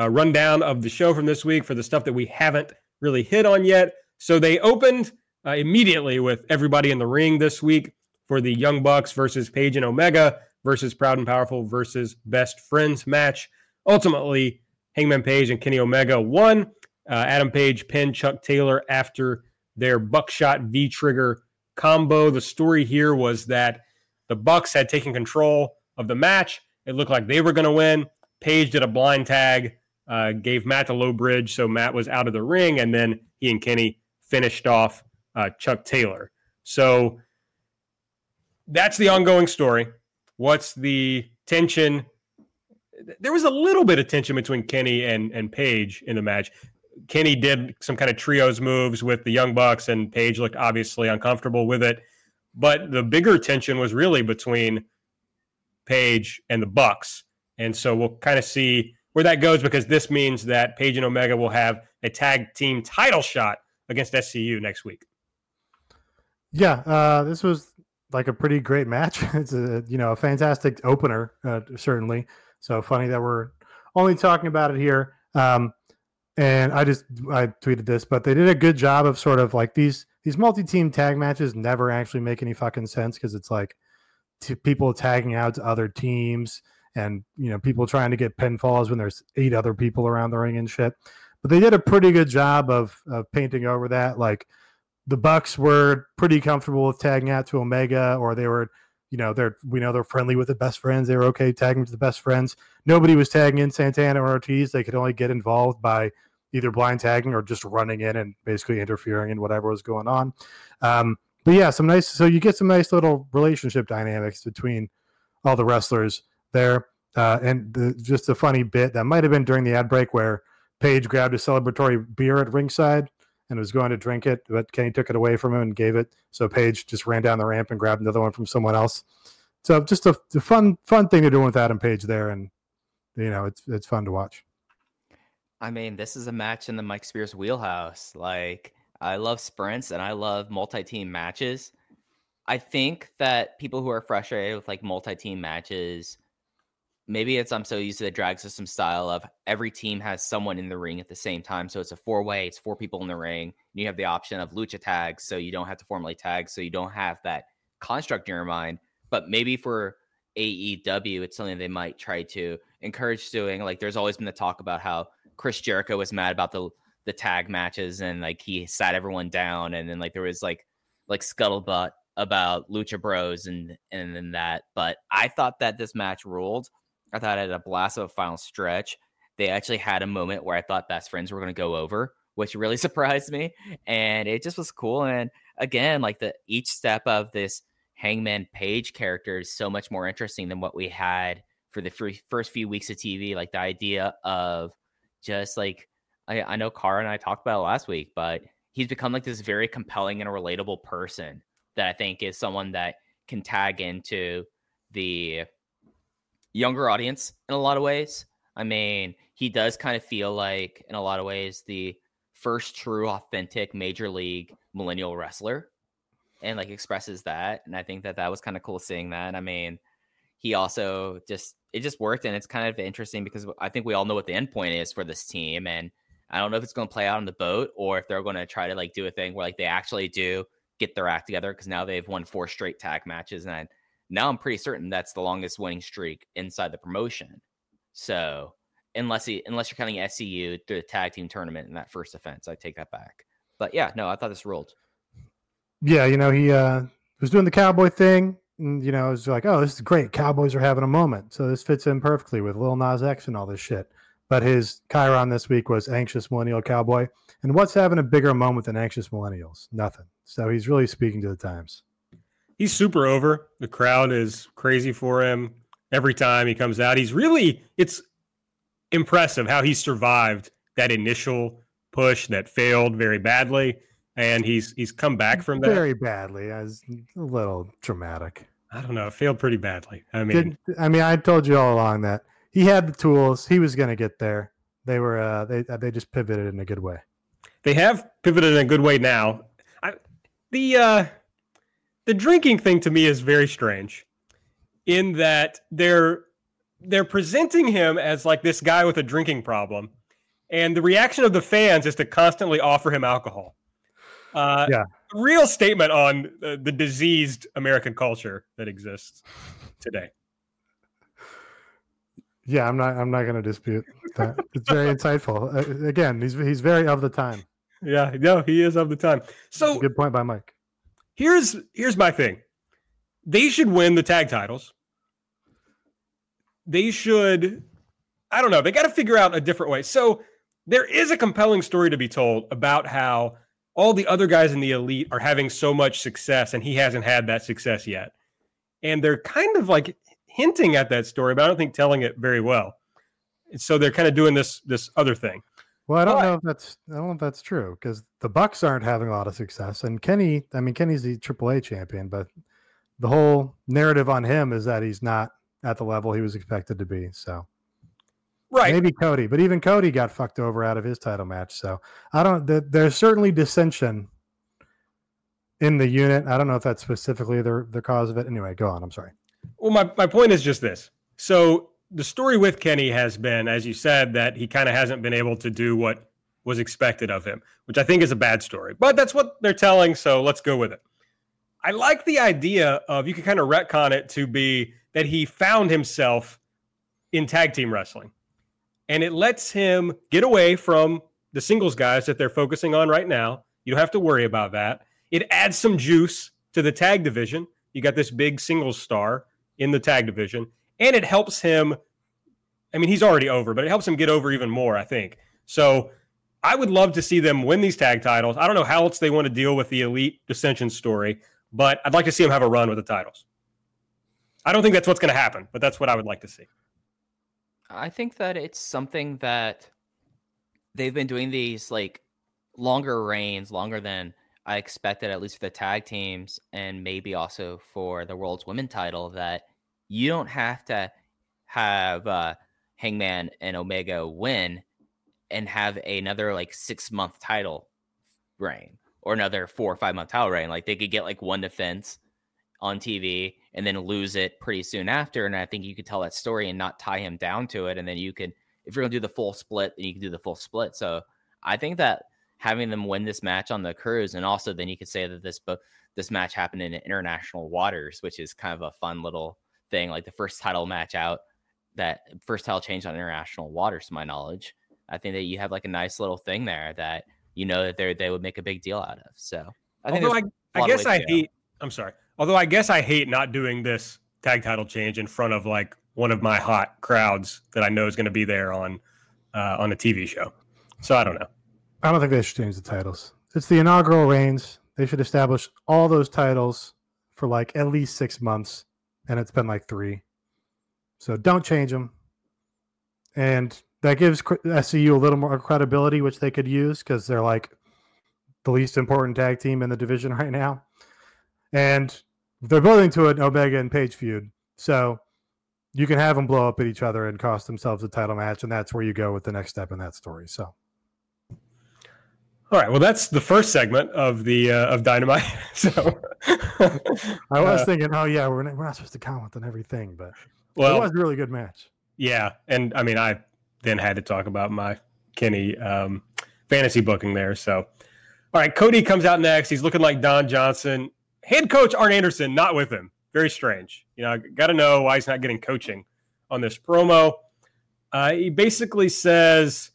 Speaker 1: uh, rundown of the show from this week for the stuff that we haven't really hit on yet. So they opened uh, immediately with everybody in the ring this week for the Young Bucks versus Page and Omega versus Proud and Powerful versus Best Friends match. Ultimately, Hangman Page and Kenny Omega won. Uh, Adam Page pinned Chuck Taylor after their buckshot V trigger combo. The story here was that the Bucks had taken control of the match. It looked like they were going to win. Page did a blind tag, uh, gave Matt the low bridge, so Matt was out of the ring, and then he and Kenny finished off uh, Chuck Taylor. So that's the ongoing story. What's the tension there was a little bit of tension between Kenny and and Page in the match. Kenny did some kind of trios moves with the Young Bucks, and Page looked obviously uncomfortable with it. But the bigger tension was really between Page and the Bucks, and so we'll kind of see where that goes because this means that Page and Omega will have a tag team title shot against SCU next week.
Speaker 2: Yeah, uh, this was like a pretty great match. It's a you know a fantastic opener, uh, certainly. So funny that we're only talking about it here. Um, and I just I tweeted this, but they did a good job of sort of like these these multi-team tag matches never actually make any fucking sense because it's like t- people tagging out to other teams and you know people trying to get pinfalls when there's eight other people around the ring and shit. But they did a pretty good job of of painting over that. Like the Bucks were pretty comfortable with tagging out to Omega, or they were, you know, they're we know they're friendly with the best friends. They were okay tagging to the best friends. Nobody was tagging in Santana or Ortiz. They could only get involved by either blind tagging or just running in and basically interfering in whatever was going on. Um, but yeah, some nice. So you get some nice little relationship dynamics between all the wrestlers there. Uh, and the, just a funny bit that might have been during the ad break where Page grabbed a celebratory beer at ringside and was going to drink it, but Kenny took it away from him and gave it. So Page just ran down the ramp and grabbed another one from someone else. So just a, a fun, fun thing to do with Adam Page there, and you know it's it's fun to watch.
Speaker 3: I mean, this is a match in the Mike Spears wheelhouse. Like, I love sprints and I love multi-team matches. I think that people who are frustrated with like multi-team matches maybe it's I'm so used to the drag system style of every team has someone in the ring at the same time. So it's a four way, it's four people in the ring. And you have the option of lucha tags, so you don't have to formally tag, so you don't have that construct in your mind. But maybe for AEW, it's something they might try to encourage doing. Like there's always been the talk about how Chris Jericho was mad about the the tag matches and like he sat everyone down and then like there was like like scuttlebutt about Lucha Bros and and then that. But I thought that this match ruled. I thought I had a blast of a final stretch. They actually had a moment where I thought best friends were going to go over, which really surprised me, and it just was cool. And again, like the each step of this Hangman Page character is so much more interesting than what we had for the first few weeks of TV. Like the idea of just like I, I know Cara and I talked about it last week, but he's become like this very compelling and relatable person that I think is someone that can tag into the younger audience in a lot of ways. I mean, he does kind of feel like, in a lot of ways, the first true, authentic major league millennial wrestler and like expresses that. And I think that that was kind of cool seeing that. I mean, he also just, it just worked. And it's kind of interesting because I think we all know what the end point is for this team. And I don't know if it's going to play out on the boat or if they're going to try to like do a thing where like they actually do get their act together because now they've won four straight tag matches. And I, now I'm pretty certain that's the longest winning streak inside the promotion. So unless he unless you're counting SCU through the tag team tournament in that first offense, I take that back. But yeah, no, I thought this rolled.
Speaker 2: Yeah, you know, he uh was doing the cowboy thing. And, you know, it was like, oh, this is great. Cowboys are having a moment. So this fits in perfectly with Lil Nas X and all this shit. But his chyron this week was anxious millennial cowboy. And what's having a bigger moment than anxious millennials? Nothing. So he's really speaking to the times
Speaker 1: he's super over. The crowd is crazy for him. Every time he comes out. He's really it's impressive how he survived that initial push that failed very badly and he's he's come back from that.
Speaker 2: Very badly as a little traumatic
Speaker 1: i don't know it failed pretty badly. I mean
Speaker 2: Did, i mean i told you all along that he had the tools he was going to get there. They were uh they they just pivoted in a good way.
Speaker 1: They have pivoted in a good way now. I, the uh the drinking thing to me is very strange in that they're they're presenting him as like this guy with a drinking problem and the reaction of the fans is to constantly offer him alcohol. Uh, yeah. real statement on uh, the diseased american culture that exists today.
Speaker 2: Yeah i'm not i'm not going to dispute that. It's very insightful. Uh, again he's he's very of the time.
Speaker 1: Yeah no he is of the time. So
Speaker 2: good point by mike
Speaker 1: Here's here's my thing. They should win the tag titles. They should I don't know, they got to figure out a different way. So there is a compelling story to be told about how all the other guys in the elite are having so much success and he hasn't had that success yet. And they're kind of like hinting at that story, but I don't think telling it very well. And So they're kind of doing this this other thing.
Speaker 2: Well, I don't
Speaker 1: But-
Speaker 2: know if that's I don't know if that's true because the Bucks aren't having a lot of success, and Kenny. I mean, Kenny's the AAA champion, but the whole narrative on him is that he's not at the level he was expected to be. So
Speaker 1: Right.
Speaker 2: maybe Cody, but even Cody got fucked over out of his title match. So I don't. th- There's certainly dissension in the unit. I don't know if that's specifically the the cause of it. Anyway, go on. I'm sorry.
Speaker 1: Well, my, my point is just this. So the story with Kenny has been, as you said, that he kind of hasn't been able to do what was expected of him, which I think is a bad story. But that's what they're telling, so let's go with it. I like the idea of you can kind of retcon it to be that he found himself in tag team wrestling. And it lets him get away from the singles guys that they're focusing on right now. You don't have to worry about that. It adds some juice to the tag division. You got this big singles star in the tag division, and it helps him. I mean, he's already over, but it helps him get over even more, I think. So I would love to see them win these tag titles. I don't know how else they want to deal with the elite dissension story, but I'd like to see them have a run with the titles. I don't think that's what's going to happen, but that's what I would like to see.
Speaker 3: I think that it's something that they've been doing these like longer reigns, longer than I expected, at least for the tag teams, and maybe also for the world's women title. That you don't have to have uh, Hangman and Omega win and have another like six month title reign or another four or five month title reign. Like they could get like one defense on TV and then lose it pretty soon after. And I think you could tell that story and not tie him down to it. And then you can, if you're gonna do the full split, then you can do the full split. So I think that having them win this match on the cruise, and also then you could say that this book this match happened in international waters, which is kind of a fun little thing, like the first title match out that first title change on international waters, to my knowledge. I think that you have like a nice little thing there that you know that they they would make a big deal out of. So I think
Speaker 1: Although
Speaker 3: there's
Speaker 1: I,
Speaker 3: a
Speaker 1: I guess I
Speaker 3: to go.
Speaker 1: hate. I'm sorry. Although I guess I hate not doing this tag title change in front of like one of my hot crowds that I know is going to be there on uh, on a TV show. So I don't know.
Speaker 2: I don't think they should change the titles. It's the inaugural reigns. They should establish all those titles for like at least six months, and it's been like three. So don't change them. And that gives SCU a little more credibility, which they could use because they're like the least important tag team in the division right now. And they're building to an Omega and Page feud. So you can have them blow up at each other and cost themselves a title match. And that's where you go with the next step in that story. So.
Speaker 1: All right. Well, that's the first segment of the uh, of Dynamite. so
Speaker 2: I was
Speaker 1: Uh,
Speaker 2: thinking, oh yeah, we're not, we're not supposed to comment on everything, but
Speaker 1: well, it
Speaker 2: was a really good match.
Speaker 1: Yeah, and I mean, I then had to talk about my Kenny um, fantasy booking there. So, all right, Cody comes out next. He's looking like Don Johnson. Head coach Arn Anderson not with him. Very strange. You know, got to know why he's not getting coaching on this promo. Uh, he basically says,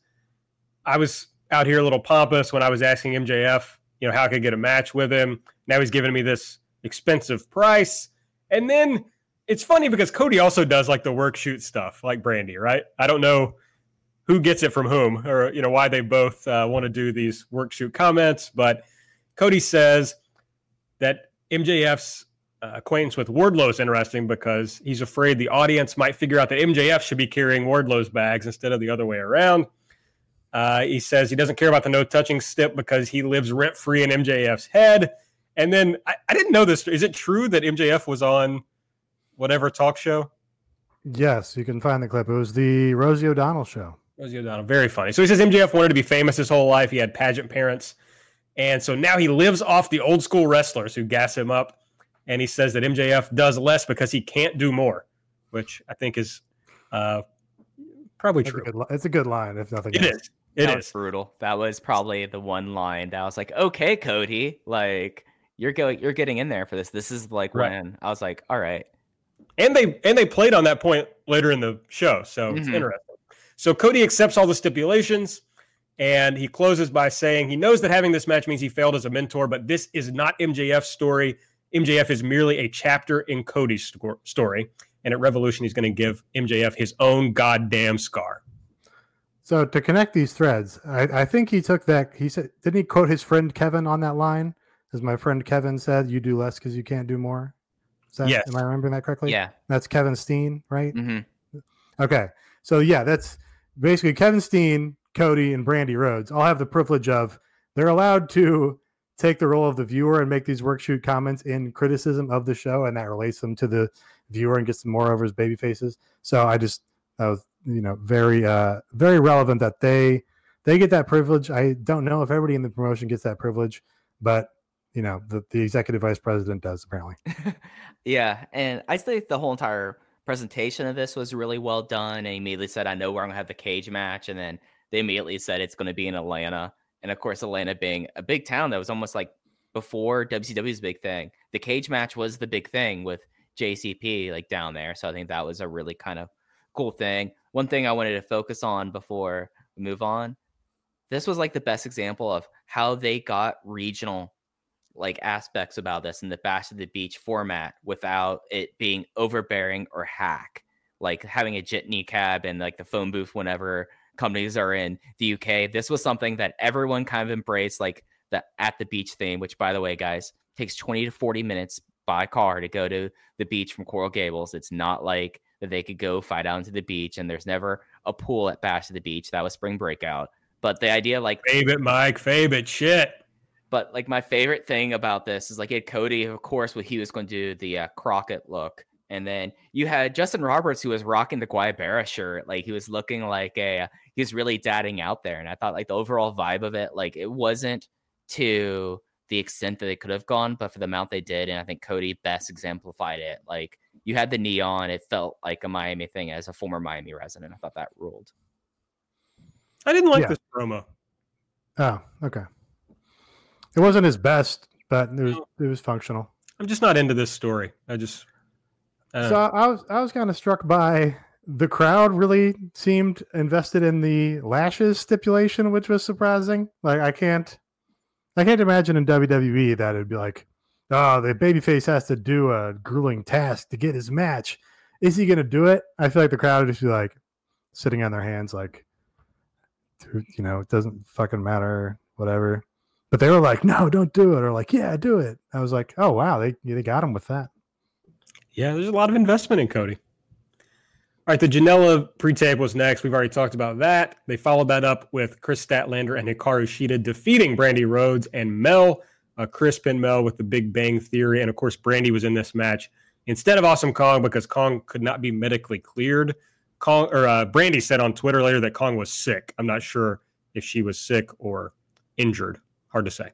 Speaker 1: "I was out here a little pompous when I was asking MJF, you know, how I could get a match with him. Now he's giving me this expensive price, and then." it's funny because Cody also does like the work shoot stuff, like Brandi, right? I don't know who gets it from whom, or you know why they both uh, want to do these work shoot comments. But Cody says that MJF's uh, acquaintance with Wardlow is interesting because he's afraid the audience might figure out that MJF should be carrying Wardlow's bags instead of the other way around. Uh, he says he doesn't care about the no touching stip because he lives rent free in MJF's head. And then I, I didn't know this. Is it true that MJF was on whatever talk show?
Speaker 2: Yes, you can find the clip. It was the Rosie O'Donnell show.
Speaker 1: Rosie O'Donnell, very funny. So he says MJF wanted to be famous his whole life. He had pageant parents. And so now he lives off the old school wrestlers who gas him up. And he says that MJF does less because he can't do more, which I think is uh, probably
Speaker 2: That's a
Speaker 1: true.
Speaker 2: good, li- it's a good line, if nothing
Speaker 1: It
Speaker 2: else.
Speaker 1: is. It
Speaker 3: that was brutal. That was probably the one line that I was like, okay, Cody, like you're going, you're getting in there for this. This is like
Speaker 1: Right.
Speaker 3: when I was like, all right,
Speaker 1: And they and they played on that point later in the show. So it's
Speaker 3: Mhm.
Speaker 1: interesting. So Cody accepts all the stipulations and he closes by saying he knows that having this match means he failed as a mentor, but this is not MJF's story. MJF is merely a chapter in Cody's sto- story. And at Revolution, he's going to give MJF his own goddamn scar.
Speaker 2: So to connect these threads, I, I think he took that. He said, didn't he quote his friend Kevin on that line? As my friend Kevin said, "You do less because you can't do more." Is that,
Speaker 1: Yes.
Speaker 2: Am I remembering that correctly?
Speaker 3: yeah,
Speaker 2: That's Kevin Steen, right?
Speaker 3: hmm
Speaker 2: Okay. So yeah, that's basically Kevin Steen, Cody, and Brandi Rhodes all have the privilege of they're allowed to take the role of the viewer and make these work shoot comments in criticism of the show, and that relates them to the viewer and gets them more over his baby faces. So I just that was you know very uh very relevant that they they get that privilege. I don't know if everybody in the promotion gets that privilege, but you know the, the executive vice president does apparently.
Speaker 3: yeah, and I think the whole entire presentation of this was really well done. And immediately said, "I know we're gonna have the cage match," and then they immediately said it's going to be in Atlanta. And of course, Atlanta being a big town that was almost like before WCW's big thing. The cage match was the big thing with JCP like down there. So I think that was a really kind of cool thing. One thing I wanted to focus on before we move on. This was like the best example of how they got regional like aspects about this in the Bash of the Beach format without it being overbearing or hack. Like having a jitney cab and like the phone booth whenever companies are in the UK. This was something that everyone kind of embraced, like the at the beach theme, which by the way, guys, takes 20 to 40 minutes by car to go to the beach from Coral Gables. It's not like that they could go fight out into the beach and there's never a pool at Bash of the Beach. That was spring breakout. But the idea like
Speaker 1: Fabe it, Mike, Fabe it, shit.
Speaker 3: But like my favorite thing about this is like he had Cody, of course, what he was going to do the uh, Crockett look. And then you had Justin Roberts, who was rocking the Guayabera shirt. Like he was looking like a, he was really dadding out there. And I thought like the overall vibe of it, like it wasn't to the extent that they could have gone, but for the amount they did. And I think Cody best exemplified it. Like you had the neon, it felt like a Miami thing as a former Miami resident. I thought that ruled.
Speaker 1: I didn't like
Speaker 2: Yeah.
Speaker 1: this promo.
Speaker 2: Oh, okay. It wasn't his best, but it was it was functional.
Speaker 1: I'm just not into this story. I just uh,
Speaker 2: So I was I was kind of struck by the crowd really seemed invested in the lashes stipulation, which was surprising. Like I can't I can't imagine in WWE that it'd be like, oh, the babyface has to do a grueling task to get his match. Is he gonna do it? I feel like the crowd would just be like sitting on their hands, like, you know, it doesn't fucking matter, whatever. But they were like, no, don't do it, or like, yeah, do it. I was like, oh wow, they they got him with that.
Speaker 1: yeah, there's a lot of investment in Cody. All right, the Janela pre-tape was next. We've already talked about that. They followed that up with Kris Statlander and Hikaru Shida defeating Brandi Rhodes and Mel. Uh, Kris pinned Mel with the Big Bang Theory, and of course, Brandi was in this match instead of Awesome Kong because Kong could not be medically cleared. Kong or uh, Brandi said on Twitter later that Kong was sick. I'm not sure if she was sick or injured. Hard to say.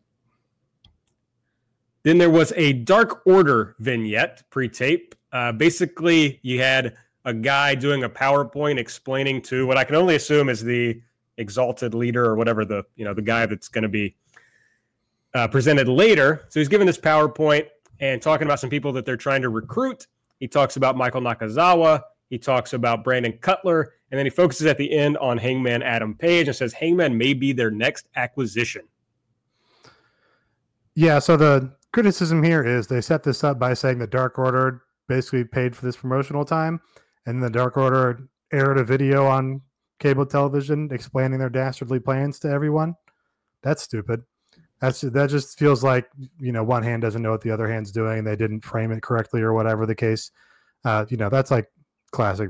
Speaker 1: Then there was a Dark Order vignette pre-tape. Uh, basically, you had a guy doing a PowerPoint explaining to what I can only assume is the exalted leader or whatever the you know the guy that's going to be uh, presented later. So he's giving this PowerPoint and talking about some people that they're trying to recruit. He talks about Michael Nakazawa. He talks about Brandon Cutler, and then he focuses at the end on Hangman Adam Page and says Hangman may be their next acquisition.
Speaker 2: Yeah, so the criticism here is they set this up by saying the Dark Order basically paid for this promotional time, and the Dark Order aired a video on cable television explaining their dastardly plans to everyone. That's stupid. That's that just feels like you know one hand doesn't know what the other hand's doing, they didn't frame it correctly or whatever the case. Uh, you know that's like classic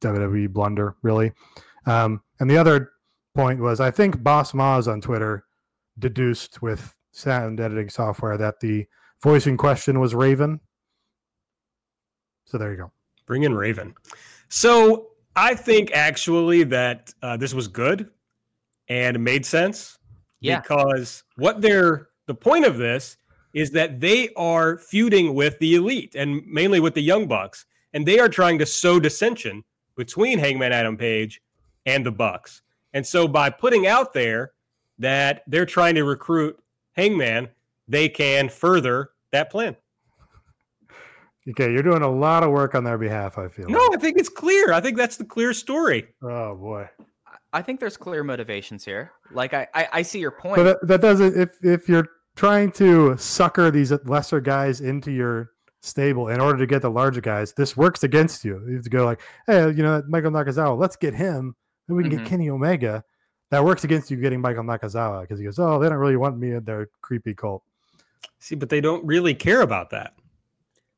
Speaker 2: WWE blunder, really. Um, and the other point was I think Boss Maz on Twitter deduced with sound editing software that the voice in question was Raven. So there you go.
Speaker 1: Bring in Raven. So I think actually that uh, this was good and made sense.
Speaker 3: Yeah.
Speaker 1: Because what they're the point of this is that they are feuding with the elite and mainly with the Young Bucks, and they are trying to sow dissension between Hangman Adam Page and the Bucks. And so by putting out there that they're trying to recruit Hangman, they can further that plan.
Speaker 2: Okay, you're doing a lot of work on their behalf. I feel.
Speaker 1: No, I think it's clear. I think that's the clear story.
Speaker 2: Oh boy.
Speaker 3: I think there's clear motivations here. Like I, I, I see your point.
Speaker 2: But that, that doesn't. If if you're trying to sucker these lesser guys into your stable in order to get the larger guys, this works against you. You have to go like, hey, you know, Michael Nakazawa, let's get him. Then we can
Speaker 3: Mhm.
Speaker 2: get Kenny Omega. That works against you getting Michael Nakazawa because he goes, oh, they don't really want me in their creepy cult.
Speaker 1: See, but they don't really care about that.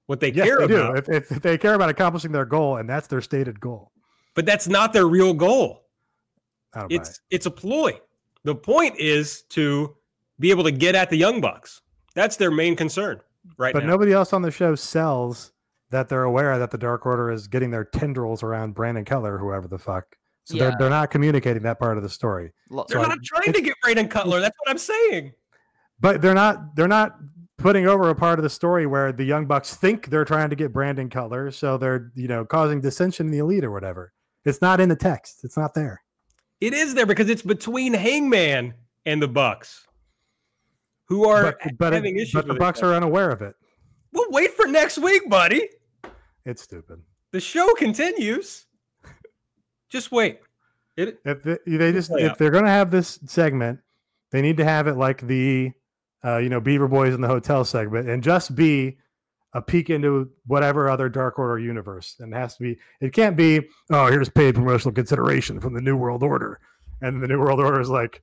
Speaker 1: What they
Speaker 2: Yes,
Speaker 1: care
Speaker 2: they
Speaker 1: about,
Speaker 2: do. If, if, if they care about accomplishing their goal, and that's their stated goal.
Speaker 1: but that's not their real goal.
Speaker 2: I don't buy
Speaker 1: It's
Speaker 2: it.
Speaker 1: it's a ploy. The point is to be able to get at the young bucks. That's their main concern right
Speaker 2: But
Speaker 1: now.
Speaker 2: nobody else on the show sells that they're aware that the Dark Order is getting their tendrils around Brandon Keller, whoever the fuck. So
Speaker 3: Yeah.
Speaker 2: they're, they're not communicating that part of the story.
Speaker 1: They're
Speaker 2: so
Speaker 1: not
Speaker 2: I-
Speaker 1: trying to get Brandon Cutler. That's what I'm saying.
Speaker 2: But they're not they're not putting over a part of the story where the Young Bucks think they're trying to get Brandon Cutler, so they're you know causing dissension in the elite or whatever. It's not in the text. It's not there.
Speaker 1: It is there because it's between Hangman and the Bucks, who are
Speaker 2: But, but, it-
Speaker 1: having issues.
Speaker 2: but the Bucks are unaware of it.
Speaker 1: We'll wait for next week, buddy.
Speaker 2: It's stupid.
Speaker 1: The show continues. Just wait. It
Speaker 2: If they, they just if
Speaker 1: out.
Speaker 2: they're gonna have this segment, they need to have it like the uh, you know Beaver Boys in the hotel segment, and just be a peek into whatever other Dark Order universe. And it has to be. It can't be. Oh, here's paid promotional consideration from the New World Order, and the New World Order is like,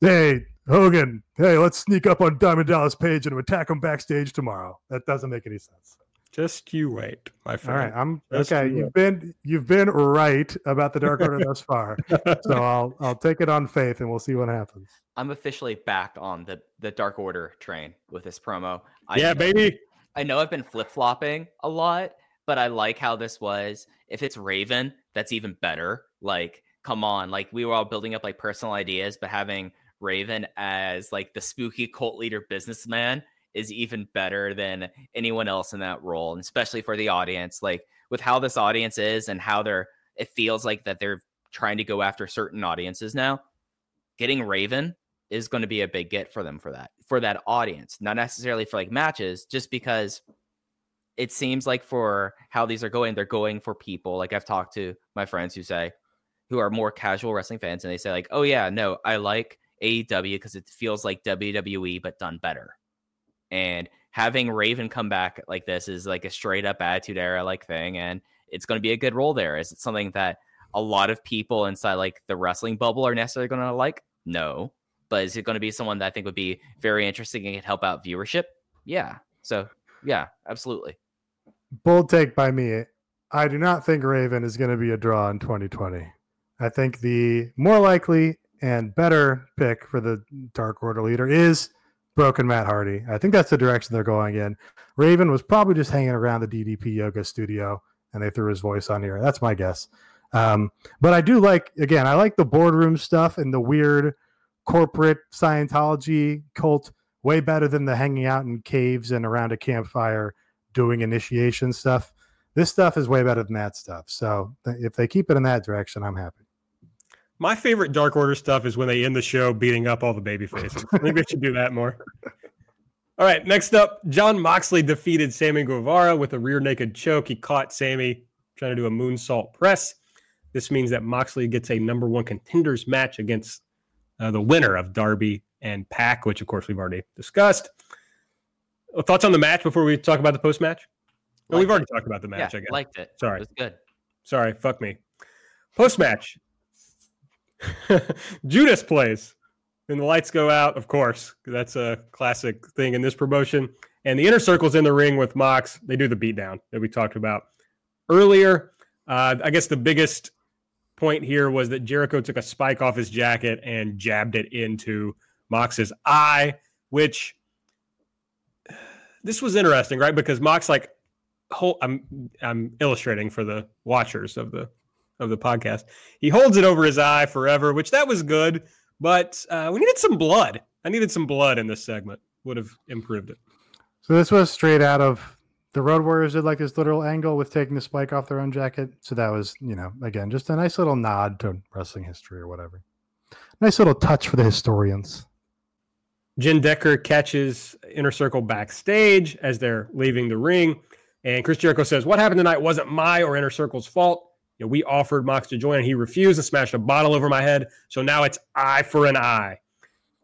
Speaker 2: hey Hogan, hey, let's sneak up on Diamond Dallas Page and attack him backstage tomorrow. That doesn't make any sense.
Speaker 1: just you wait, my friend.
Speaker 2: right, I'm
Speaker 1: Just
Speaker 2: okay.
Speaker 1: you
Speaker 2: You've been you've been right about the Dark Order thus far, so I'll I'll take it on faith, and we'll see what happens.
Speaker 3: I'm officially back on the the Dark Order train with this promo. I
Speaker 1: yeah, baby.
Speaker 3: I know I've been flip flopping a lot, but I like how this was. If it's Raven, that's even better. Like, come on, like we were all building up like personal ideas, but having Raven as like the spooky cult leader businessman is even better than anyone else in that role, and especially for the audience. Like with how this audience is and how they're, it feels like that they're trying to go after certain audiences now. Getting Raven is going to be a big get for them for that for that audience not necessarily for like matches just because it seems like for how these are going they're going for people. Like i've talked to my friends who say who are more casual wrestling fans and they say like oh yeah no i like aew because it feels like wwe but done better. And having raven come back like this is like a straight up attitude era like thing and it's going to be a good role there. Is it something that a lot of people inside like the wrestling bubble are necessarily going to like? No but is it going to be someone that I think would be very interesting and could help out viewership? Yeah. So yeah, absolutely.
Speaker 2: Bold take by me. I do not think Raven is going to be a draw in 2020. I think the more likely and better pick for the Dark Order leader is Broken Matt Hardy. I think that's the direction they're going in. Raven was probably just hanging around the DDP Yoga studio and they threw his voice on here. That's my guess. Um, but I do like, again, I like the boardroom stuff and the weird corporate Scientology cult way better than the hanging out in caves and around a campfire doing initiation stuff. This stuff is way better than that stuff. So th- if they keep it in that direction, I'm happy.
Speaker 1: My favorite Dark Order stuff is when they end the show beating up all the baby faces. I should do that more. All right, next up, Jon Moxley defeated Sammy Guevara with a rear naked choke. He caught Sammy trying to do a moonsault press. This means that Moxley gets a number one contenders match against uh, the winner of Darby and Pac, which of course we've already discussed. Uh, Thoughts on the match before we talk about the post match? No, we've already
Speaker 3: it.
Speaker 1: talked about the match.
Speaker 3: yeah,
Speaker 1: I guess.
Speaker 3: liked it.
Speaker 1: Sorry.
Speaker 3: It was good.
Speaker 1: Sorry, fuck me. Post match. Judas plays. And the lights go out, of course, That's a classic thing in this promotion. And the inner circle's in the ring with Mox. They do the beatdown that we talked about earlier. Uh, I guess the biggest point here was that Jericho took a spike off his jacket and jabbed it into Mox's eye, which this was interesting, right? Because Mox like whole I'm I'm illustrating for the watchers of the of the podcast. He holds it over his eye forever, which that was good, but uh, we needed some blood. I needed some blood in this segment. Would have improved it.
Speaker 2: So this was straight out of the Road Warriors did like this literal angle with taking the spike off their own jacket. So that was, you know, again, just a nice little nod to wrestling history or whatever. Nice little touch for the historians.
Speaker 1: Jenn Decker catches Inner Circle backstage as they're leaving the ring. And Chris Jericho says, What happened tonight wasn't my or Inner Circle's fault. You know, we offered Mox to join, and he refused and smashed a bottle over my head. So now it's eye for an eye.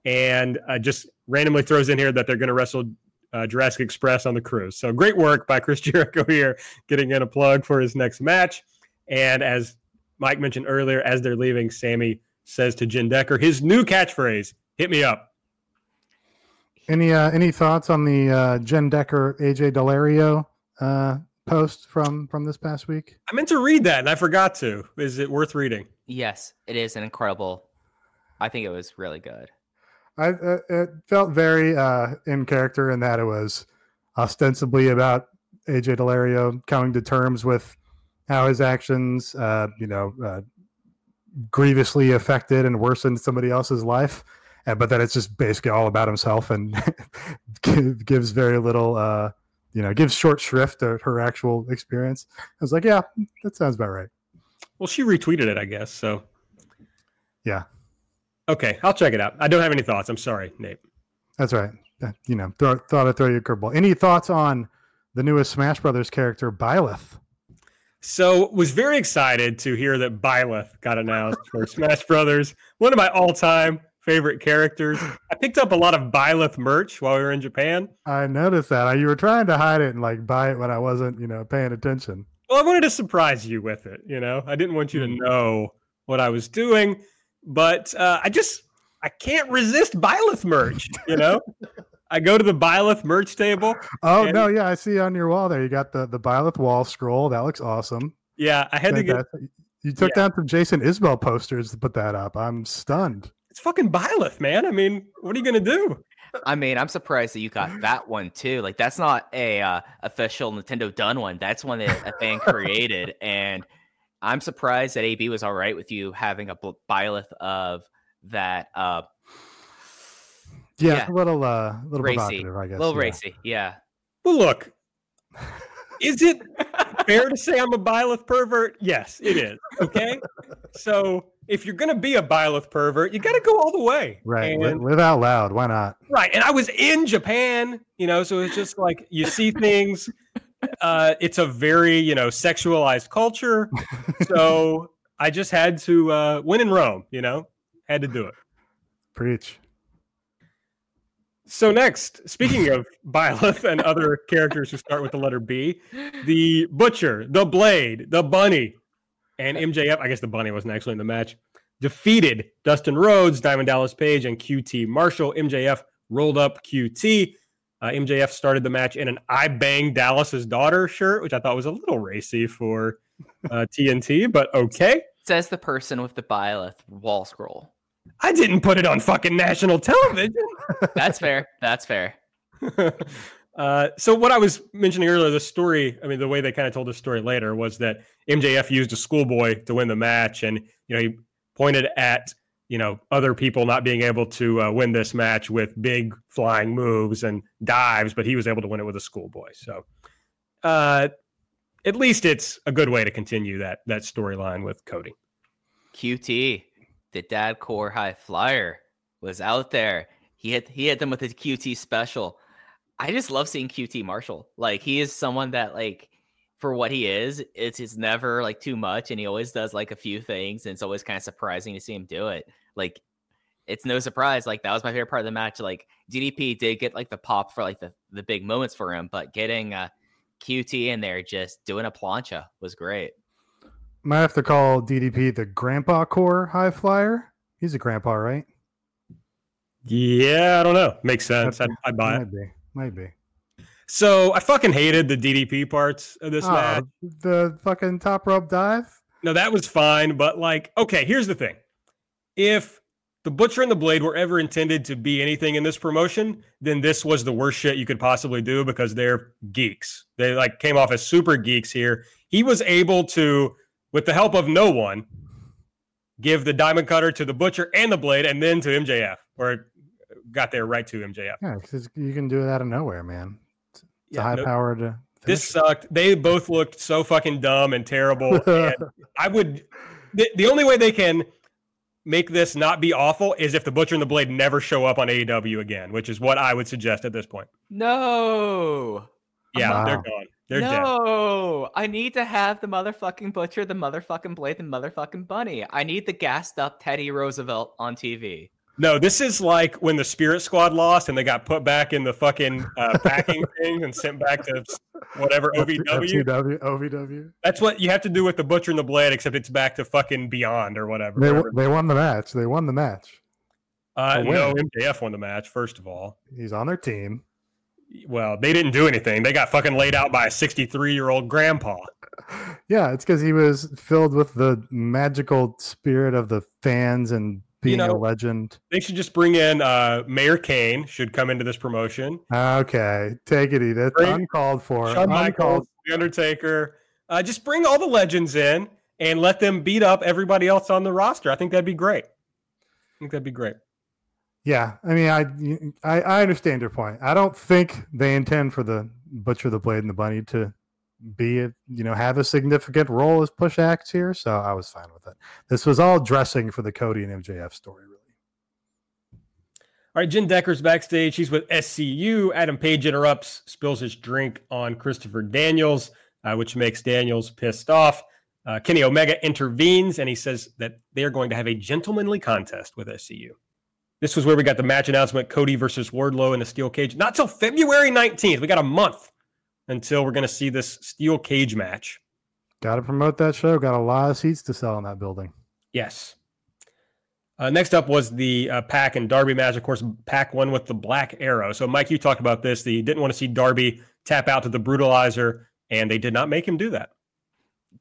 Speaker 1: And uh, just randomly throws in here that they're going to wrestle uh, Jurassic Express on the cruise. So great work by Chris Jericho here, getting in a plug for his next match. And as Mike mentioned earlier, as they're leaving, Sammy says to Jenn Decker, his new catchphrase, hit me up.
Speaker 2: Any uh, any thoughts on the uh, Jenn Decker AJ Delario uh, post from from this past week?
Speaker 1: I meant to read that and I forgot to. Is it worth reading?
Speaker 3: Yes, it is an incredible. I think it was really good.
Speaker 2: I uh, it felt very uh, in character in that it was ostensibly about AJ Delario coming to terms with how his actions, uh, you know, uh, grievously affected and worsened somebody else's life. And, but then it's just basically all about himself and gives very little, uh, you know, gives short shrift to her actual experience. I was like, yeah, that sounds about right.
Speaker 1: Well, she retweeted it, I guess. So,
Speaker 2: yeah.
Speaker 1: Okay, I'll check it out. I don't have any thoughts. I'm sorry, Nate.
Speaker 2: That's right. Uh, you know, throw, thought I'd throw you a curveball. Any thoughts on the newest Smash Brothers character, Byleth?
Speaker 1: So was very excited to hear that Byleth got announced for Smash Brothers. One of my all-time favorite characters. I picked up a lot of Byleth merch while we were in Japan.
Speaker 2: I noticed that. You were trying to hide it and like buy it when I wasn't, you know, paying attention.
Speaker 1: Well, I wanted to surprise you with it, you know. I didn't want you to
Speaker 2: Hmm.
Speaker 1: know what I was doing, but uh, I just I can't resist Byleth merch, you know. I go to the Byleth merch table.
Speaker 2: Oh
Speaker 1: And-
Speaker 2: no, yeah, I see on your wall there. You got the the Byleth wall scroll. That looks awesome.
Speaker 1: Yeah, I had to get
Speaker 2: Fantastic. You took down some Jason Isbell posters to put that up. I'm stunned.
Speaker 1: it's fucking Byleth, man. I mean, what are you gonna do?
Speaker 3: I mean, I'm surprised that you got that one too. Like, that's not a uh, official Nintendo done one. That's one that a fan created, and I'm surprised that AB was all right with you having a bl- Byleth of that uh,
Speaker 2: Yeah,
Speaker 3: Yeah.
Speaker 2: a little uh, a little
Speaker 3: racy,
Speaker 2: provocative, I guess.
Speaker 3: little
Speaker 2: yeah.
Speaker 3: racy. Yeah,
Speaker 1: Well, look, is it fair to say I'm a Byleth pervert? Yes, it is. Okay. so if you're going to be a Byleth pervert, you got to go all the way.
Speaker 2: Right.
Speaker 1: And,
Speaker 2: Live, live out loud. Why not?
Speaker 1: right. And I was in Japan, you know, so it's just like you see things. Uh, it's a very, you know, sexualized culture. So I just had to uh, win in Rome, you know, had to do it.
Speaker 2: Preach.
Speaker 1: So next, speaking of Byleth and other characters who start with the letter B, the Butcher, the Blade, the Bunny, and MJF. I guess the Bunny wasn't actually in the match. Defeated Dustin Rhodes, Diamond Dallas Page, and QT Marshall. MJF rolled up QT. Uh, MJF started the match in an "I bang Dallas's daughter" shirt, which I thought was a little racy for uh, TNT, but okay.
Speaker 3: says the person with the Byleth wall scroll.
Speaker 1: I didn't put it on fucking national television.
Speaker 3: That's fair. That's fair.
Speaker 1: uh, so what I was mentioning earlier, the story, I mean, the way they kind of told the story later was that MJF used a schoolboy to win the match, and you know he pointed at you know other people not being able to uh, win this match with big flying moves and dives, but he was able to win it with a schoolboy. So uh, at least it's a good way to continue that that storyline with Cody.
Speaker 3: QT, the dad core high flyer, was out there. He hit he hit them with his QT special. I just love seeing QT Marshall. Like he is someone that like for what he is, it's it's never like too much, and he always does like a few things, and it's always kind of surprising to see him do it. Like it's no surprise. Like that was my favorite part of the match. Like DDP did get like the pop for like the the big moments for him, but getting uh QT in there just doing a plancha was great.
Speaker 2: Might have to call DDP the Grandpa Core High Flyer. He's a grandpa, right?
Speaker 1: Yeah, I don't know. Makes sense. I, I buy it.
Speaker 2: Might be. Might be.
Speaker 1: So I fucking hated the DDP parts of this
Speaker 2: Oh,
Speaker 1: match.
Speaker 2: the fucking top rope dive.
Speaker 1: No, that was fine, but like, okay, here's the thing. If the Butcher and the Blade were ever intended to be anything in this promotion, then this was the worst shit you could possibly do because they're geeks. They like came off as super geeks here. He was able to, with the help of no one, give the diamond cutter to the Butcher and the Blade, and then to MJF, or got there right to MJF.
Speaker 2: Yeah, because you can do it out of nowhere, man. It's a
Speaker 1: Yeah,
Speaker 2: high
Speaker 1: no-
Speaker 2: powered.
Speaker 1: This sucked. They both looked so fucking dumb and terrible. and I would. The, the only way they can make this not be awful is if the Butcher and the Blade never show up on AEW again, which is what I would suggest at this point.
Speaker 3: No.
Speaker 1: Yeah, they're gone. They're dead.
Speaker 3: no, I need to have the motherfucking butcher, the motherfucking blade, the motherfucking bunny. I need the gassed up Teddy Roosevelt on TV.
Speaker 1: No, this is like when the Spirit Squad lost and they got put back in the fucking uh, packing thing and sent back to whatever OVW.
Speaker 2: FTW, OVW.
Speaker 1: That's what you have to do with the Butcher and the Blade, except it's back to fucking Beyond or whatever.
Speaker 2: They,
Speaker 1: wherever-
Speaker 2: w- they won the match. They won the match.
Speaker 1: uh,
Speaker 2: a win.
Speaker 1: no, MJF won the match first of all.
Speaker 2: He's on their team.
Speaker 1: Well, they didn't do anything. They got fucking laid out by a 63 year old grandpa.
Speaker 2: Yeah, it's because he was filled with the magical spirit of the fans and being
Speaker 1: know,
Speaker 2: a legend.
Speaker 1: They should just bring in uh, Mayor Kane. Should come into this promotion.
Speaker 2: Okay, take it easy. That's
Speaker 1: Bring
Speaker 2: uncalled for.
Speaker 1: Shawn
Speaker 2: Uncalled.
Speaker 1: Michaels, The Undertaker. Uh, just bring all the legends in and let them beat up everybody else on the roster. I think that'd be great. I think that'd be great.
Speaker 2: Yeah, I mean, I, I I understand your point. I don't think they intend for the Butcher, the Blade, and the Bunny to be a, you know have a significant role as push acts here. So I was fine with it. This was all dressing for the Cody and MJF story, really.
Speaker 1: All right, Jenn Decker's backstage. She's with SCU. Adam Page interrupts, spills his drink on Christopher Daniels, uh, which makes Daniels pissed off. Uh, Kenny Omega intervenes and he says that they are going to have a gentlemanly contest with SCU. This was where we got the match announcement Cody versus Wardlow in a steel cage. Not till February 19th. We got a month until we're going to see this steel cage match.
Speaker 2: Got to promote that show. Got a lot of seats to sell in that building.
Speaker 1: Yes. Uh, next up was the uh, Pac and Darby match. Of course, Pac won with the Black Arrow. So, Mike, you talked about this. They didn't want to see Darby tap out to the Brutalizer, and they did not make him do that.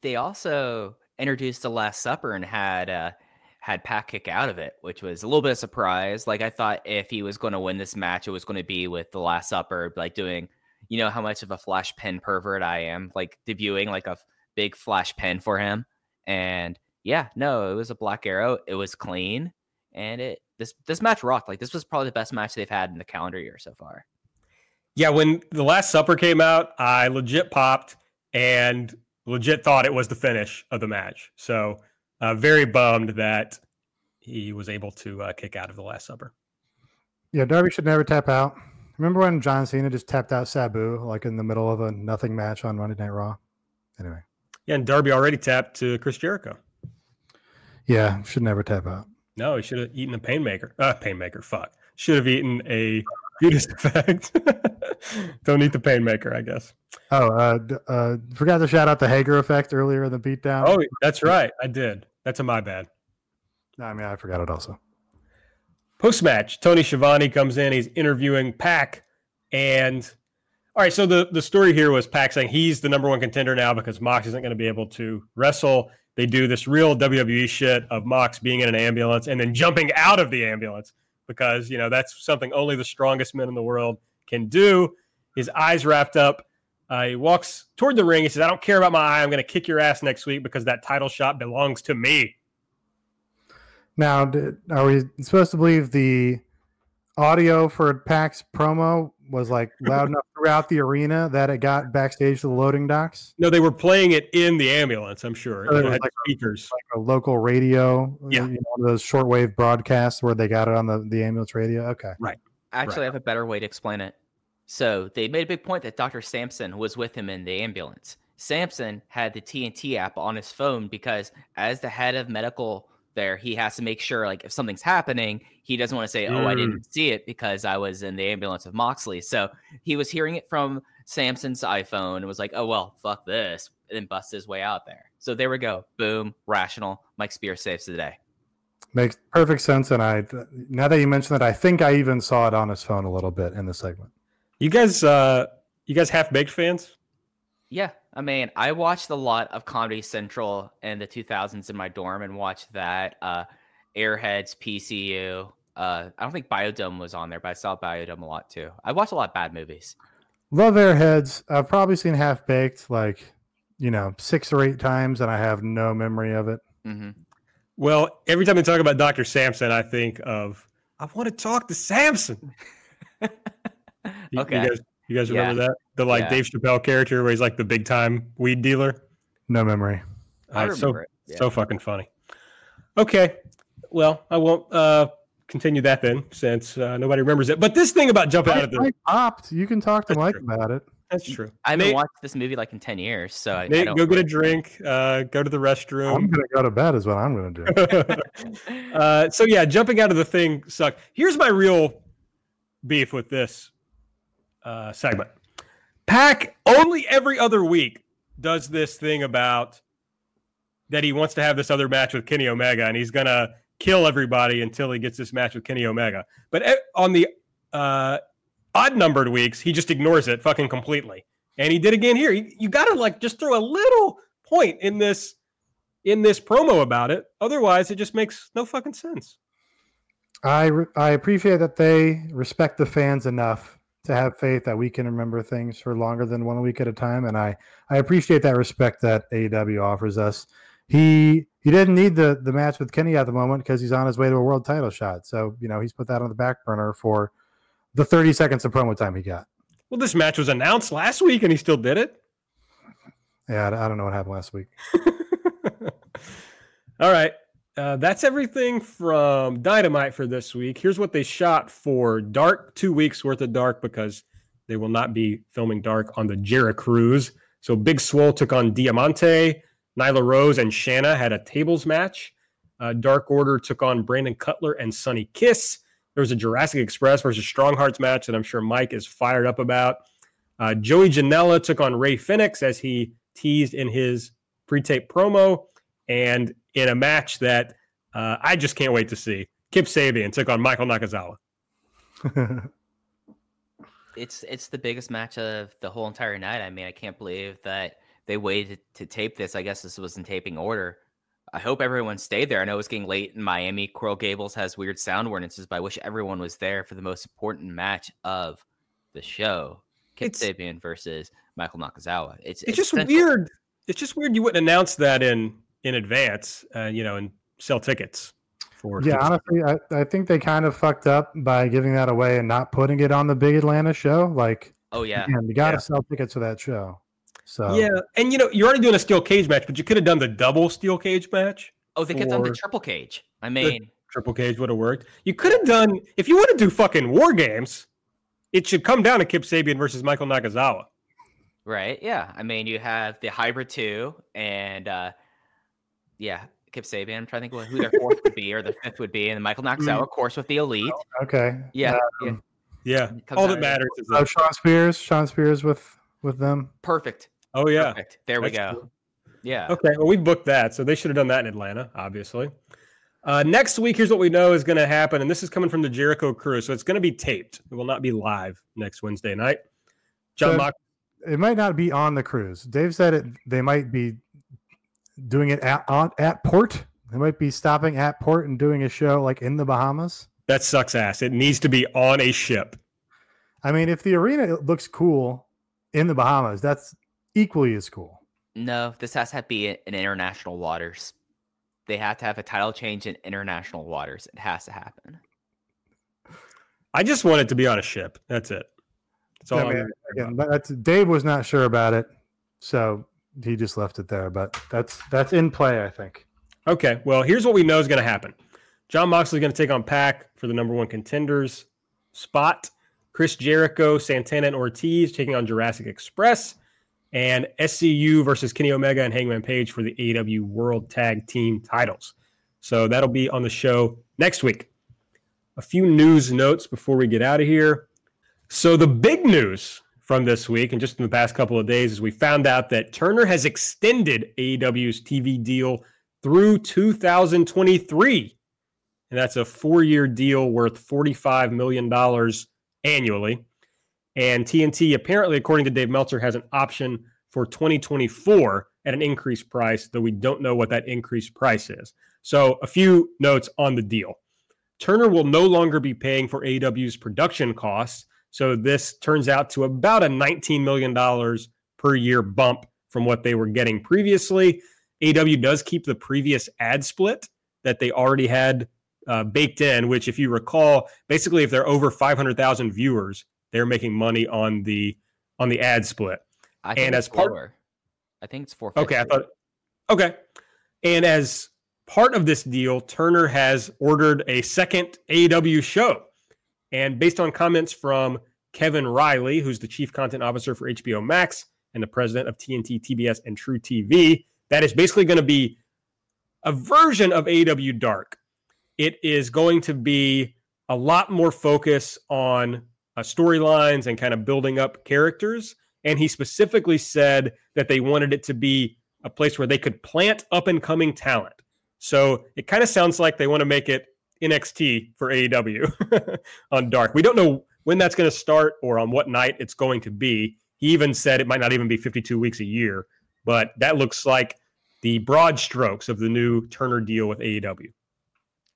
Speaker 3: They also introduced the Last Supper and had uh, had Pac kick out of it, which was a little bit of surprise. Like I thought, if he was going to win this match, it was going to be with the Last Supper, like doing, you know, how much of a flash pen pervert I am, like debuting like a big flash pen for him, and yeah, no, it was a Black Arrow. It was clean, and it this this match rocked. Like this was probably the best match they've had in the calendar year so far.
Speaker 1: Yeah, when the Last Supper came out, I legit popped and legit thought it was the finish of the match. So, uh, very bummed that he was able to uh, kick out of the Last Supper.
Speaker 2: Yeah, Darby should never tap out. Remember when John Cena just tapped out Sabu like in the middle of a nothing match on Monday Night Raw? Anyway.
Speaker 1: Yeah, and Darby already tapped to Chris Jericho.
Speaker 2: Yeah, should never tap out.
Speaker 1: No, he should have eaten a painmaker. Uh, painmaker, fuck. Should have eaten a Judas effect. Don't eat the painmaker, I guess.
Speaker 2: Oh, uh, uh, forgot to shout out the Hager effect earlier in the beatdown.
Speaker 1: Oh, that's right. I did. That's a my bad.
Speaker 2: No, I mean, I forgot it also.
Speaker 1: Post match, Tony Schiavone comes in. He's interviewing Pac, and all right. So the the story here was Pac saying he's the number one contender now because Mox isn't going to be able to wrestle. They do this real WWE shit of Mox being in an ambulance and then jumping out of the ambulance because you know that's something only the strongest men in the world can do. His eyes wrapped up. Uh, he walks toward the ring. He says, "I don't care about my eye. I'm going to kick your ass next week because that title shot belongs to me."
Speaker 2: Now, d- are we supposed to believe the audio for Pac's promo was like loud enough throughout the arena that it got backstage to the loading docks?
Speaker 1: No, they were playing it in the ambulance. I'm sure.
Speaker 2: Oh,
Speaker 1: It
Speaker 2: it was
Speaker 1: had
Speaker 2: like
Speaker 1: speakers.
Speaker 2: Like a local radio,
Speaker 1: Yeah.
Speaker 2: you know, one of those shortwave broadcasts where they got it on the, the ambulance radio. Okay. Right.
Speaker 3: Actually, I have a better way to explain it. So they made a big point that Dr. Sampson was with him in the ambulance. Sampson had the TNT app on his phone because, as the head of medical there, he has to make sure, like, if something's happening, he doesn't want to say, "Oh, I didn't see it because I was in the ambulance with Moxley." So he was hearing it from Sampson's iPhone and was like, "Oh well, fuck this," and then busted his way out there. So there we go. Boom, rational. Mike Spear saves the day.
Speaker 2: Makes perfect sense. And I, now that you mentioned that, I think I even saw it on his phone a little bit in the segment.
Speaker 1: You guys, uh, you guys half baked fans?
Speaker 3: Yeah, I mean, I watched a lot of Comedy Central in the 2000s in my dorm and watched that. Uh, Airheads, PCU. Uh, I don't think Biodome was on there, but I saw Biodome a lot too. I watched a lot of bad movies.
Speaker 2: Love Airheads. I've probably seen Half Baked like, you know, six or eight times, and I have no memory of it.
Speaker 3: Mm-hmm.
Speaker 1: Well, every time we talk about Dr. Sampson, I think of I want to talk to Samson.
Speaker 3: Okay.
Speaker 1: You guys, you guys
Speaker 3: Yeah.
Speaker 1: remember that? The like
Speaker 3: Yeah.
Speaker 1: Dave Chappelle character where he's like the big time weed dealer.
Speaker 2: No memory.
Speaker 3: I
Speaker 1: Uh, so
Speaker 3: it. Yeah.
Speaker 1: so fucking funny. Okay. Well, I won't uh continue that then since uh, nobody remembers it. But this thing about jumping out of the
Speaker 2: Mike popped. You can talk to
Speaker 1: That's
Speaker 2: Mike
Speaker 1: true.
Speaker 2: about it.
Speaker 1: that's true.
Speaker 3: I haven't
Speaker 1: Nate,
Speaker 3: watched this movie like in 10 years, so I, I
Speaker 1: Nate,
Speaker 3: don't
Speaker 1: go get a drink, uh, go to the restroom.
Speaker 2: I'm gonna go to bed. Is what I'm gonna do.
Speaker 1: uh, so yeah, jumping out of the thing sucked. Here's my real beef with this uh, segment. Pac only every other week does this thing about that he wants to have this other match with Kenny Omega, and he's gonna kill everybody until he gets this match with Kenny Omega. But on the uh, odd numbered weeks, he just ignores it fucking completely. And he did again here. You, you got to like just throw a little point in this in this promo about it. Otherwise, it just makes no fucking sense.
Speaker 2: I re- I appreciate that they respect the fans enough to have faith that we can remember things for longer than one week at a time, and I I appreciate that respect that AEW offers us. He he didn't need the the match with Kenny at the moment because he's on his way to a world title shot. So you know he's put that on the back burner for the 30 seconds of promo time he got.
Speaker 1: Well, this match was announced last week, and he still did it.
Speaker 2: Yeah, I, I don't know what happened last week.
Speaker 1: All right. Uh, that's everything from Dynamite for this week. Here's what they shot for Dark, two weeks worth of Dark because they will not be filming Dark on the Jera Cruise. So Big Swole took on Diamante. Nyla Rose and Shanna had a tables match. Uh, Dark Order took on Brandon Cutler and Sonny Kiss. There was a Jurassic Express versus Strong Hearts match that I'm sure Mike is fired up about. Uh, Joey Janela took on Rey Fenix as he teased in his pre-tape promo, and in a match that uh, I just can't wait to see. Kip Sabian took on Michael Nakazawa.
Speaker 3: it's it's the biggest match of the whole entire night. I mean, I can't believe that they waited to tape this. I guess this was in taping order. I hope everyone stayed there. I know it's getting late in Miami. Coral Gables has weird sound ordinances, but I wish everyone was there for the most important match of the show. Kip it's, Sabian versus Michael Nakazawa. It's
Speaker 1: it's, it's just weird. It's just weird you wouldn't announce that in in advance, uh, you know, and sell tickets for.
Speaker 2: Yeah, honestly, I, I think they kind of fucked up by giving that away and not putting it on the big Atlanta show. Like,
Speaker 3: oh yeah,
Speaker 2: man, you got to
Speaker 1: yeah.
Speaker 2: sell tickets for that show. So
Speaker 1: yeah, and you know, you're already doing a steel cage match, but you could have done the double steel cage match.
Speaker 3: Oh, they could have done the triple cage. I mean,
Speaker 1: triple cage would have worked. You could have done if you want to do fucking war games. It should come down to Kip Sabian versus Michael Nakazawa.
Speaker 3: Right. Yeah. I mean, you have the hybrid two, and uh yeah, Kip Sabian. I'm trying to think who their fourth would be or the fifth would be, and Michael Nakazawa, of course, with the elite.
Speaker 2: Okay.
Speaker 3: Yeah.
Speaker 1: Um, yeah. yeah. All that matters is
Speaker 2: uh, Shawn Spears. Shawn Spears with with them.
Speaker 3: Perfect.
Speaker 1: Oh yeah.
Speaker 3: Perfect. There That's we go. Cool. Yeah.
Speaker 1: Okay. Well, we booked that, so they should have done that in Atlanta, obviously. Uh, next week, here's what we know is going to happen, and this is coming from the Jericho crew, so it's going to be taped. It will not be live next Wednesday night. John so Mock.
Speaker 2: It might not be on the cruise. Dave said it. They might be doing it at on, at port. They might be stopping at port and doing a show like in the Bahamas.
Speaker 1: That sucks ass. It needs to be on a ship.
Speaker 2: I mean, if the arena looks cool in the Bahamas, that's equally as cool.
Speaker 3: No, this has to be in international waters. They have to have a title change in international waters. It has to happen.
Speaker 1: I just want it to be on a ship. That's it. That's all.
Speaker 2: I mean, again, that's, Dave was not sure about it, so he just left it there. But that's that's in play, I think.
Speaker 1: Okay. Well, here's what we know is going to happen. Jon Moxley is going to take on Pac for the number one contenders spot. Chris Jericho, Santana, and Ortiz taking on Jurassic Express and SCU versus Kenny Omega and Hangman Page for the AEW World Tag Team titles. So that'll be on the show next week. A few news notes before we get out of here. So the big news from this week and just in the past couple of days is we found out that Turner has extended AEW's TV deal through 2023. And that's a four-year deal worth $45 million annually. And TNT, apparently, according to Dave Meltzer, has an option for 2024 at an increased price, though we don't know what that increased price is. So, a few notes on the deal. Turner will no longer be paying for AEW's production costs. So, this turns out to about a $19 million per year bump from what they were getting previously. AEW does keep the previous ad split that they already had uh, baked in, which, if you recall, basically, if they're over 500,000 viewers, they're making money on the on the ad split.
Speaker 3: I and as part, lower. I think it's four.
Speaker 1: Okay, I thought. Okay, and as part of this deal, Turner has ordered a second AEW show, and based on comments from Kevin Reilly, who's the chief content officer for HBO Max and the president of TNT, TBS, and truTV, that is basically going to be a version of AEW Dark. It is going to be a lot more focus on uh, storylines and kind of building up characters. And he specifically said that they wanted it to be a place where they could plant up and coming talent. So it kind of sounds like they want to make it NXT for AEW on Dark. We don't know when that's going to start or on what night it's going to be. He even said it might not even be 52 weeks a year, but that looks like the broad strokes of the new Turner deal with AEW.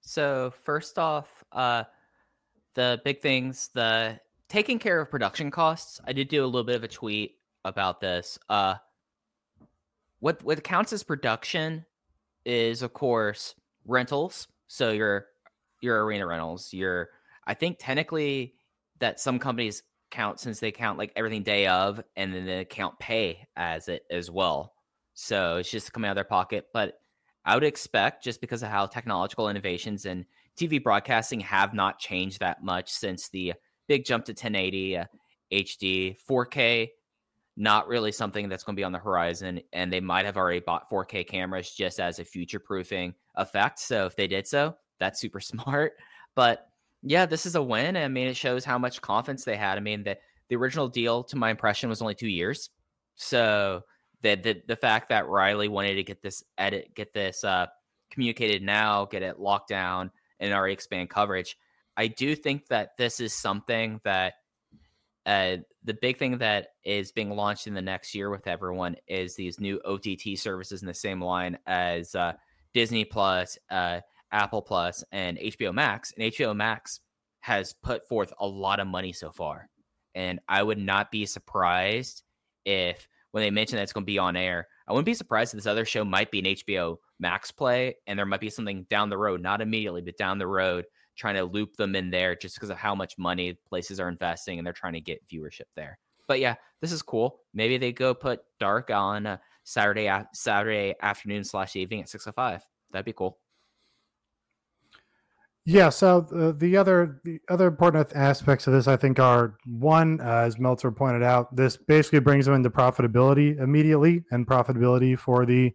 Speaker 3: So first off, uh, the big things, the taking care of production costs. I did do a little bit of a tweet about this. Uh, what what counts as production is, of course, rentals. So your your arena rentals. Your I think technically that some companies count since they count like everything day of, and then they count pay as it as well. So it's just coming out of their pocket. But I would expect just because of how technological innovations and TV broadcasting have not changed that much since the big jump to 1080 uh, HD, 4K, not really something that's going to be on the horizon. And they might have already bought 4K cameras just as a future proofing effect. So if they did so, that's super smart. But yeah, this is a win. I mean, it shows how much confidence they had. I mean, the, the original deal, to my impression, was only two years. So the, the the fact that Reilly wanted to get this edit, get this uh, communicated now, get it locked down, and already expand coverage. I do think that this is something that uh, the big thing that is being launched in the next year with everyone is these new OTT services in the same line as uh, Disney Plus, uh, Apple Plus, and HBO Max. And HBO Max has put forth a lot of money so far. And I would not be surprised if when they mention that it's going to be on air, I wouldn't be surprised if this other show might be an HBO Max play and there might be something down the road, not immediately, but down the road, trying to loop them in there just because of how much money places are investing and they're trying to get viewership there. But yeah, this is cool. Maybe they go put Dark on uh, Saturday Saturday afternoon slash evening at six o oh five. That'd be cool.
Speaker 2: Yeah. So the other the other important aspects of this, I think, are one, uh, as Meltzer pointed out, this basically brings them into profitability immediately, and profitability for the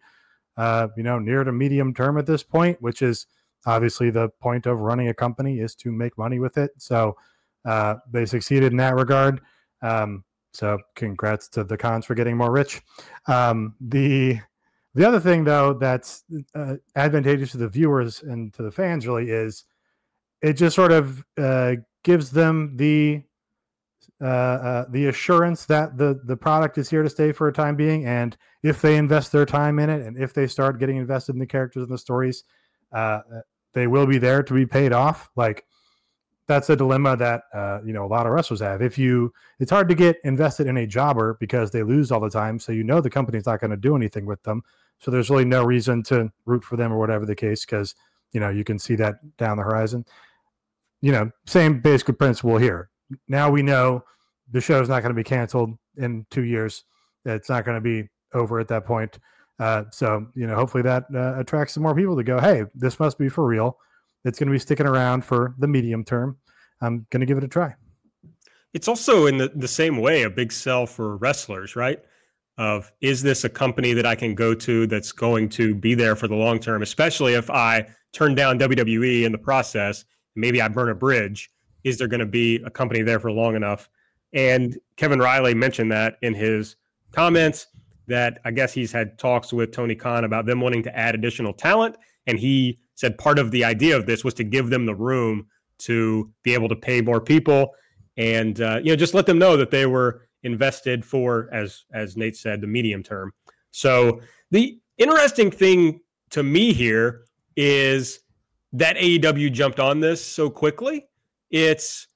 Speaker 2: uh, you know near to medium term at this point, which is obviously the point of running a company is to make money with it. So uh, they succeeded in that regard. Um, so congrats to the Khans for getting more rich. Um, the the other thing though that's uh, advantageous to the viewers and to the fans really is it just sort of uh, gives them the uh, uh, the assurance that the the product is here to stay for a time being, and if they invest their time in it, and if they start getting invested in the characters and the stories, uh, they will be there to be paid off. Like that's a dilemma that uh, you know a lot of wrestlers have. If you, it's hard to get invested in a jobber because they lose all the time, so you know the company's not going to do anything with them. So there's really no reason to root for them or whatever the case, because you know you can see that down the horizon you know, same basic principle here. Now we know the show is not going to be canceled in two years. It's not going to be over at that point. Uh, so, you know, hopefully that uh, attracts some more people to go, hey, this must be for real. It's going to be sticking around for the medium term. I'm going to give it a try.
Speaker 1: It's also in the, the same way a big sell for wrestlers, right? Of is this a company that I can go to that's going to be there for the long term, especially if I turn down WWE in the process maybe I burn a bridge. Is there going to be a company there for long enough? And Kevin Reilly mentioned that in his comments that I guess he's had talks with Tony Khan about them wanting to add additional talent. And he said part of the idea of this was to give them the room to be able to pay more people and uh, you know just let them know that they were invested for as as Nate said the medium term. So the interesting thing to me here is that AEW jumped on this so quickly. It's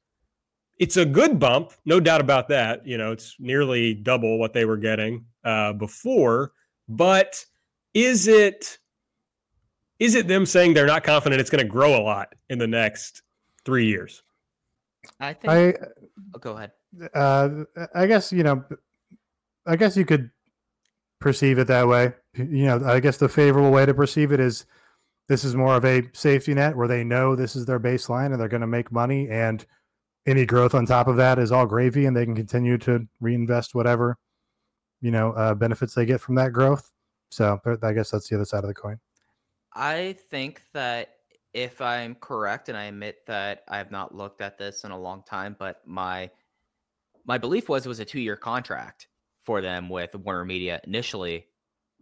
Speaker 1: it's a good bump, no doubt about that. You know, it's nearly double what they were getting uh, before. But is it is it them saying they're not confident it's going to grow a lot in the next three years?
Speaker 3: I think. I, oh, go ahead.
Speaker 2: Uh, I guess you know. I guess you could perceive it that way. You know, I guess the favorable way to perceive it is this is more of a safety net where they know this is their baseline and they're going to make money and any growth on top of that is all gravy and they can continue to reinvest whatever you know uh, benefits they get from that growth. So i guess that's the other side of the coin.
Speaker 3: I think that if i'm correct and i admit that i have not looked at this in a long time but my my belief was it was a two year contract for them with warner media initially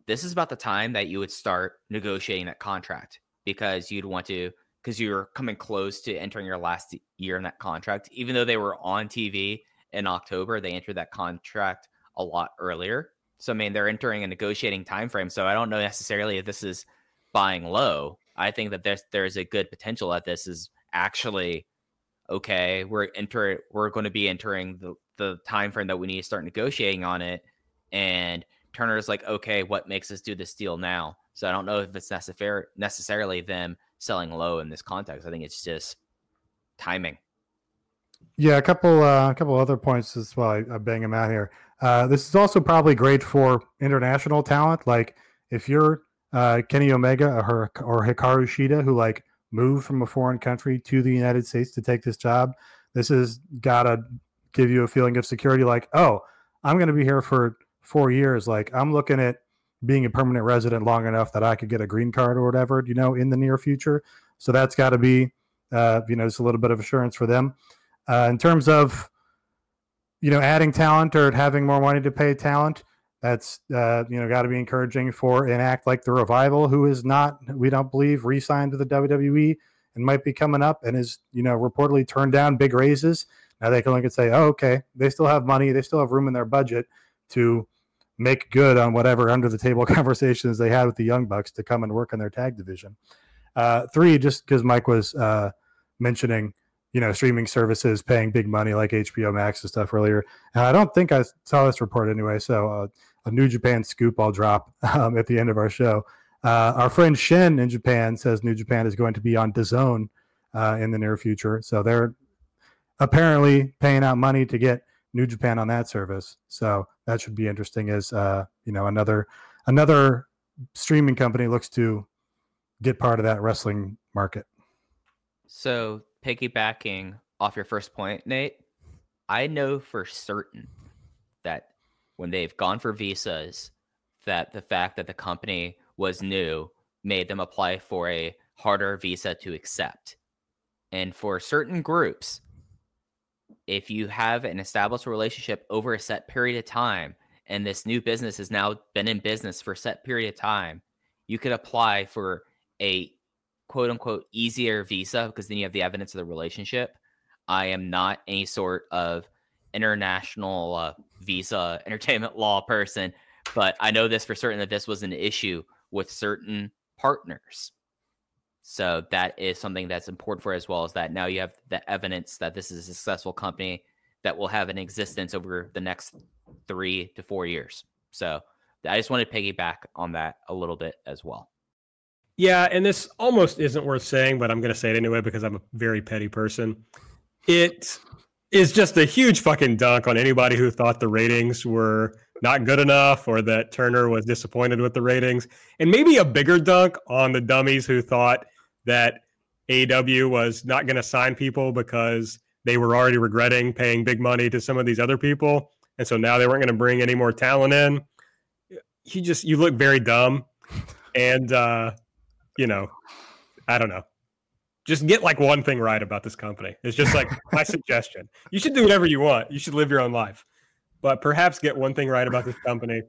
Speaker 3: this is about the time that you would start negotiating that contract because you'd want to because you're coming close to entering your last year in that contract. Even though they were on TV in October, they entered that contract a lot earlier. So I mean, they're entering a negotiating time frame. So I don't know necessarily if this is buying low. I think that there's there's a good potential that this is actually okay. We're enter we're going to be entering the the time frame that we need to start negotiating on it, and Turner's like, okay, what makes us do this deal now? So I don't know if it's necessary necessarily them selling low in this context. I think it's just timing.
Speaker 2: Yeah, a couple uh, a couple other points as well. I, I bang them out here. Uh, this is also probably great for international talent. Like if you're uh, Kenny Omega or, or Hikaru Shida, who like moved from a foreign country to the United States to take this job, this has gotta give you a feeling of security. Like, oh, I'm going to be here for four years. Like I'm looking at being a permanent resident long enough that I could get a green card or whatever, you know, in the near future. So that's got to be, uh, you know, just a little bit of assurance for them. Uh, in terms of, you know, adding talent or having more money to pay talent, that's, uh, you know, got to be encouraging for an act like the Revival, who is not, we don't believe, re signed to the WWE and might be coming up and is, you know, reportedly turned down big raises. Now they can look and say, oh, okay, they still have money, they still have room in their budget to make good on whatever under the table conversations they had with the Young Bucks to come and work in their tag division. Uh, three, just because Mike was uh, mentioning, you know, streaming services paying big money like HBO Max and stuff earlier. And I don't think I saw this report anyway. So uh, a New Japan scoop I'll drop um, at the end of our show. Uh, our friend Shen in Japan says New Japan is going to be on DAZN uh, in the near future. So they're apparently paying out money to get New Japan on that service. So that should be interesting as uh, you know another another streaming company looks to get part of that wrestling market.
Speaker 3: So piggybacking off your first point, Nate, I know for certain that when they've gone for visas, that the fact that the company was new made them apply for a harder visa to accept. And for certain groups, if you have an established relationship over a set period of time and this new business has now been in business for a set period of time, you could apply for a quote unquote easier visa because then you have the evidence of the relationship. I am not any sort of international uh, visa entertainment law person, but I know this for certain that this was an issue with certain partners. So that is something that's important for as well as that now you have the evidence that this is a successful company that will have an existence over the next three to four years. So I just wanted to piggyback on that a little bit as well.
Speaker 1: Yeah, and this almost isn't worth saying, but I'm going to say it anyway because I'm a very petty person. It is just a huge fucking dunk on anybody who thought the ratings were not good enough or that Turner was disappointed with the ratings. And maybe a bigger dunk on the dummies who thought that AEW was not going to sign people because they were already regretting paying big money to some of these other people. And so now they weren't going to bring any more talent in. You just, you look very dumb. And, uh, you know, I don't know. Just get like one thing right about this company. It's just like my suggestion. You should do whatever you want. You should live your own life, but perhaps get one thing right about this company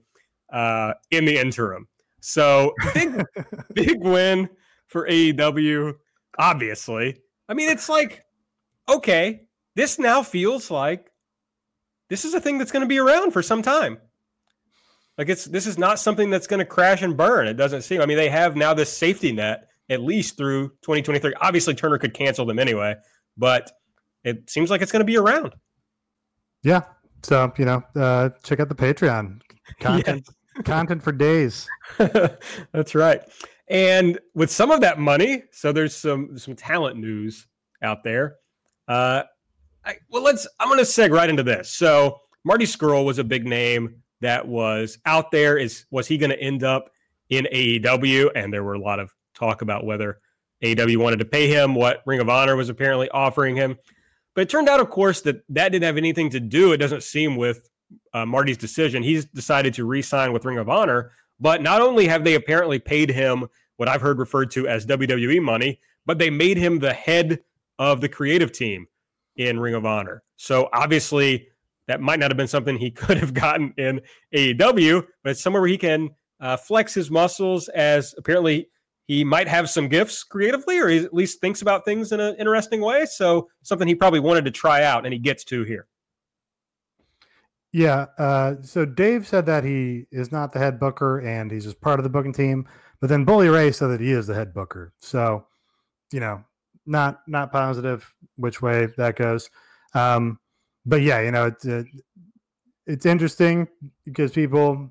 Speaker 1: uh, in the interim. So big, big win for AEW, obviously. I mean, it's like, okay, this now feels like this is a thing that's going to be around for some time. Like it's this is not something that's going to crash and burn. It doesn't seem. I mean, they have now this safety net at least through 2023. Obviously, Turner could cancel them anyway, but it seems like it's going to be around.
Speaker 2: Yeah. So you know, uh, check out the Patreon content. Yes. content for days.
Speaker 1: that's right. And with some of that money, so there's some some talent news out there. Uh, I, well, let's. I'm going to seg right into this. So Marty Scurll was a big name that was out there. Is was he going to end up in AEW? And there were a lot of talk about whether AEW wanted to pay him, what Ring of Honor was apparently offering him. But it turned out, of course, that that didn't have anything to do. It doesn't seem with uh, Marty's decision. He's decided to re-sign with Ring of Honor but not only have they apparently paid him what I've heard referred to as WWE money, but they made him the head of the creative team in Ring of Honor. So obviously, that might not have been something he could have gotten in AEW, but it's somewhere where he can uh, flex his muscles as apparently he might have some gifts creatively, or he at least thinks about things in an interesting way. So something he probably wanted to try out, and he gets to here.
Speaker 2: Yeah. Uh, so Dave said that he is not the head booker and he's just part of the booking team. But then Bully Ray said that he is the head booker. So, you know, not not positive which way that goes. Um, but yeah, you know, it's uh, it's interesting because people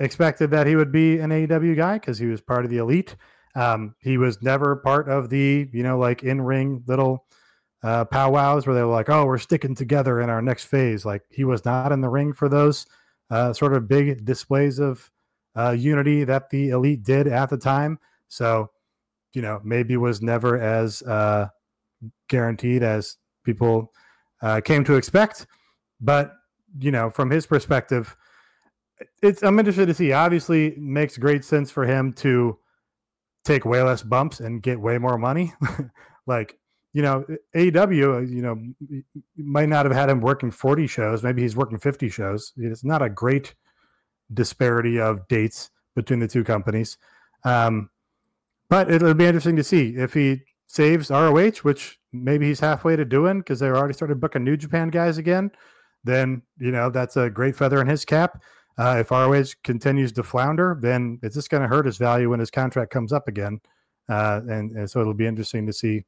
Speaker 2: expected that he would be an AEW guy because he was part of the elite. Um, he was never part of the, you know, like in ring little uh, powwows where they were like, "Oh, we're sticking together in our next phase." Like he was not in the ring for those uh, sort of big displays of uh, unity that the elite did at the time. So, you know, maybe was never as uh, guaranteed as people uh, came to expect. But you know, from his perspective, it's I'm interested to see. Obviously, makes great sense for him to take way less bumps and get way more money. like you know, AEW, uh, you know, might not have had him working 40 shows. Maybe he's working 50 shows. It's not a great disparity of dates between the two companies. Um, but it'll be interesting to see if he saves ROH, which maybe he's halfway to doing because they're already started booking New Japan guys again. Then, you know, that's a great feather in his cap. Uh, if ROH continues to flounder, then it's just going to hurt his value when his contract comes up again. Uh, and, and so it'll be interesting to see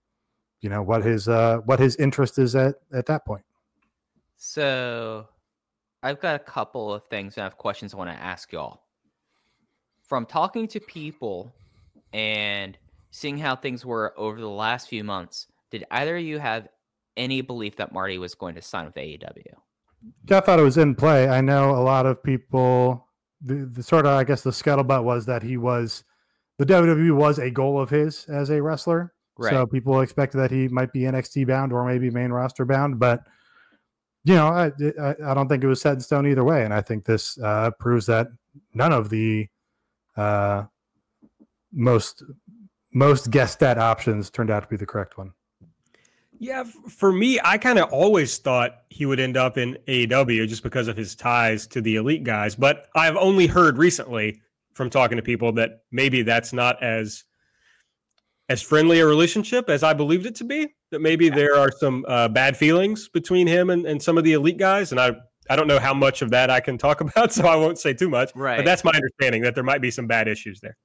Speaker 2: you know what his uh what his interest is at at that point
Speaker 3: so i've got a couple of things and i have questions i want to ask y'all. From talking to people and seeing how things were over the last few months did either of you have any belief that marty was going to sign with aew
Speaker 2: i thought it was in play. I know a lot of people the, the sort of i guess the scuttlebutt was that he was the wwe was a goal of his as a wrestler. Right. So people expected that he might be NXT bound or maybe main roster bound, but you know, I, I, I don't think it was set in stone either way, and I think this uh, proves that none of the uh, most most guest stat options turned out to be the correct one.
Speaker 1: Yeah, for me, I kind of always thought he would end up in AEW just because of his ties to the elite guys. But I've only heard recently from talking to people that maybe that's not as as friendly a relationship as I believed it to be. That maybe there are some uh, bad feelings between him and, and some of the elite guys, and I I don't know how much of that I can talk about, so I won't say too much.
Speaker 3: Right.
Speaker 1: But that's my understanding that there might be some bad issues there.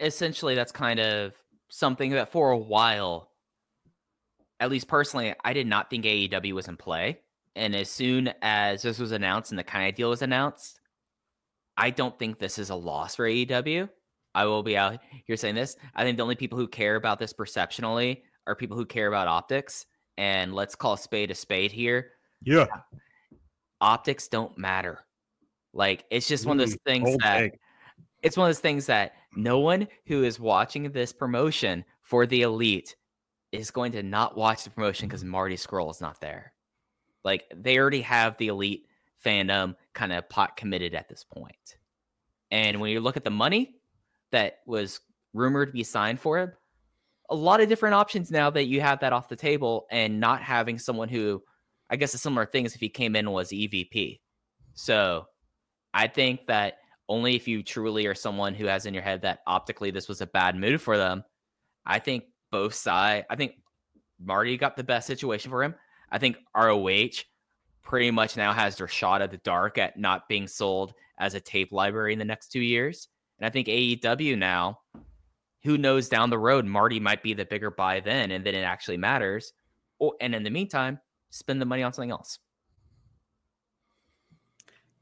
Speaker 3: Essentially, that's kind of something that for a while, at least personally, I did not think AEW was in play. And as soon as this was announced and the kind of deal was announced, I don't think this is a loss for AEW. I will be out here saying this. I think the only people who care about this perceptionally are people who care about optics. And let's call spade a spade here.
Speaker 1: Yeah.
Speaker 3: Optics don't matter. Like it's just one of those things that take. it's one of those things that no one who is watching this promotion for the elite is going to not watch the promotion because Marty Scurll is not there. Like they already have the elite fandom kind of pot committed at this point. And when you look at the money, that was rumored to be signed for him. A lot of different options now that you have that off the table and not having someone who, I guess, a similar thing is if he came in was EVP. So I think that only if you truly are someone who has in your head that optically this was a bad move for them, I think both side I think Marty got the best situation for him. I think ROH pretty much now has their shot at the dark at not being sold as a tape library in the next two years. And I think AEW now, who knows down the road, Marty might be the bigger buy then, and then it actually matters. Oh, and in the meantime, spend the money on something else.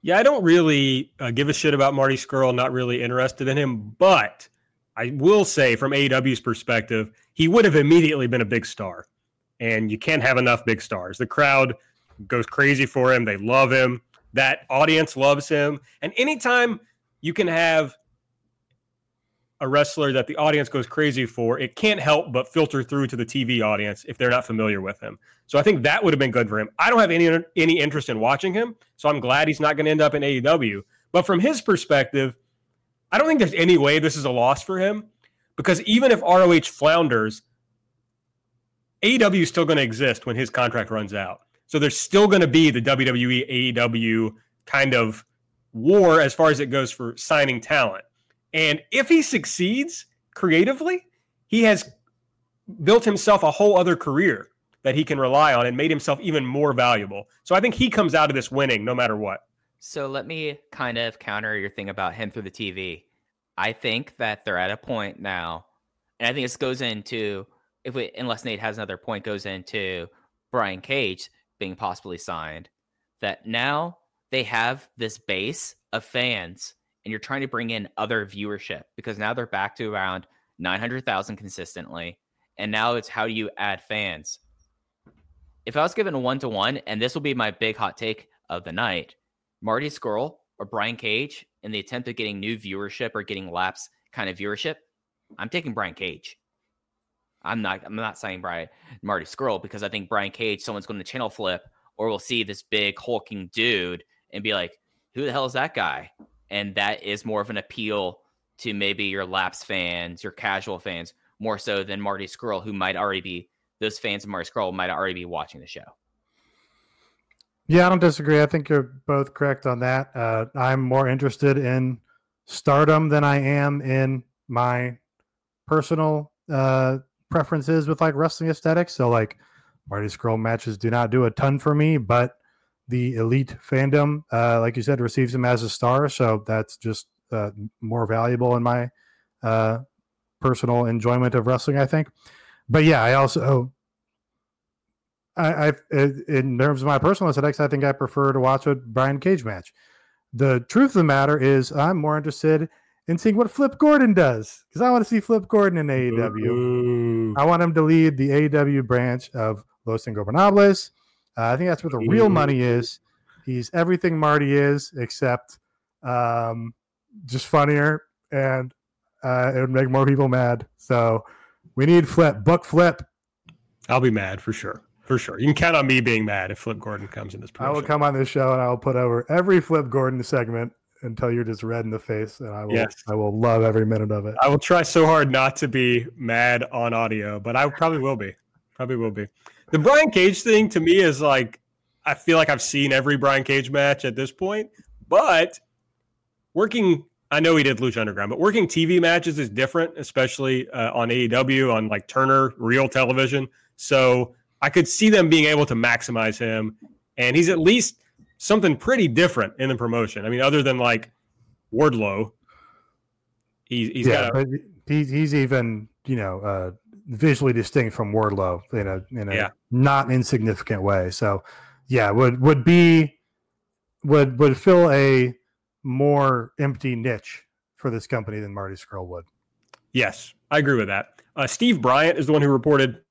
Speaker 1: Yeah, I don't really uh, give a shit about Marty Scurll. Not really interested in him, but I will say, from AEW's perspective, he would have immediately been a big star. And you can't have enough big stars. The crowd goes crazy for him. They love him. That audience loves him. And anytime you can have a wrestler that the audience goes crazy for, it can't help but filter through to the TV audience if they're not familiar with him. So I think that would have been good for him. I don't have any any interest in watching him, so I'm glad he's not going to end up in AEW. But from his perspective, I don't think there's any way this is a loss for him because even if ROH flounders, AEW is still going to exist when his contract runs out. So there's still going to be the WWE AEW kind of war as far as it goes for signing talent. And if he succeeds creatively, he has built himself a whole other career that he can rely on and made himself even more valuable. So I think he comes out of this winning no matter what.
Speaker 3: So let me kind of counter your thing about him through the TV. I think that they're at a point now, and I think this goes into if we unless Nate has another point goes into Brian Cage being possibly signed, that now they have this base of fans and you're trying to bring in other viewership because now they're back to around 900,000 consistently. And now it's how do you add fans? If I was given a one to one, and this will be my big hot take of the night, Marty Scurll or Brian Cage in the attempt of getting new viewership or getting laps kind of viewership, I'm taking Brian Cage. I'm not I'm not saying Brian Marty Scurll because I think Brian Cage, someone's going to channel flip or we'll see this big hulking dude and be like, who the hell is that guy? And that is more of an appeal to maybe your laps fans, your casual fans, more so than Marty Scurll, who might already be those fans of Marty Scurll might already be watching the show.
Speaker 2: Yeah, I don't disagree. I think you're both correct on that. Uh, I'm more interested in stardom than I am in my personal uh, preferences with like wrestling aesthetics. So like Marty Scurll matches do not do a ton for me, but the elite fandom, uh, like you said, receives him as a star. So that's just uh, more valuable in my uh, personal enjoyment of wrestling, I think. But yeah, I also, I, I in terms of my personal aesthetics, I think I prefer to watch a Brian Cage match. The truth of the matter is, I'm more interested in seeing what Flip Gordon does because I want to see Flip Gordon in AEW. Ooh. I want him to lead the AEW branch of Los Ingobernables. Uh, I think that's where the real money is. He's everything Marty is, except um, just funnier, and uh, it would make more people mad. So we need Flip. Book Flip.
Speaker 1: I'll be mad for sure. For sure. You can count on me being mad if Flip Gordon comes in this promotion.
Speaker 2: I will come on this show and I will put over every Flip Gordon segment until you're just red in the face, and I will yes. I will love every minute of it.
Speaker 1: I will try so hard not to be mad on audio, but I probably will be. Probably will be. The Brian Cage thing to me is like I feel like I've seen every Brian Cage match at this point, but working I know he did Lucha Underground, but working TV matches is different, especially uh, on AEW on like Turner real television. So I could see them being able to maximize him, and he's at least something pretty different in the promotion. I mean, other than like Wardlow, he's he's yeah, got
Speaker 2: a, he's he's even you know uh, visually distinct from Wardlow in a in a yeah. not insignificant way. So yeah, would would be would would fill a more empty niche for this company than Marty Scurll would.
Speaker 1: Yes, I agree with that. Uh, Steve Bryant is the one who reported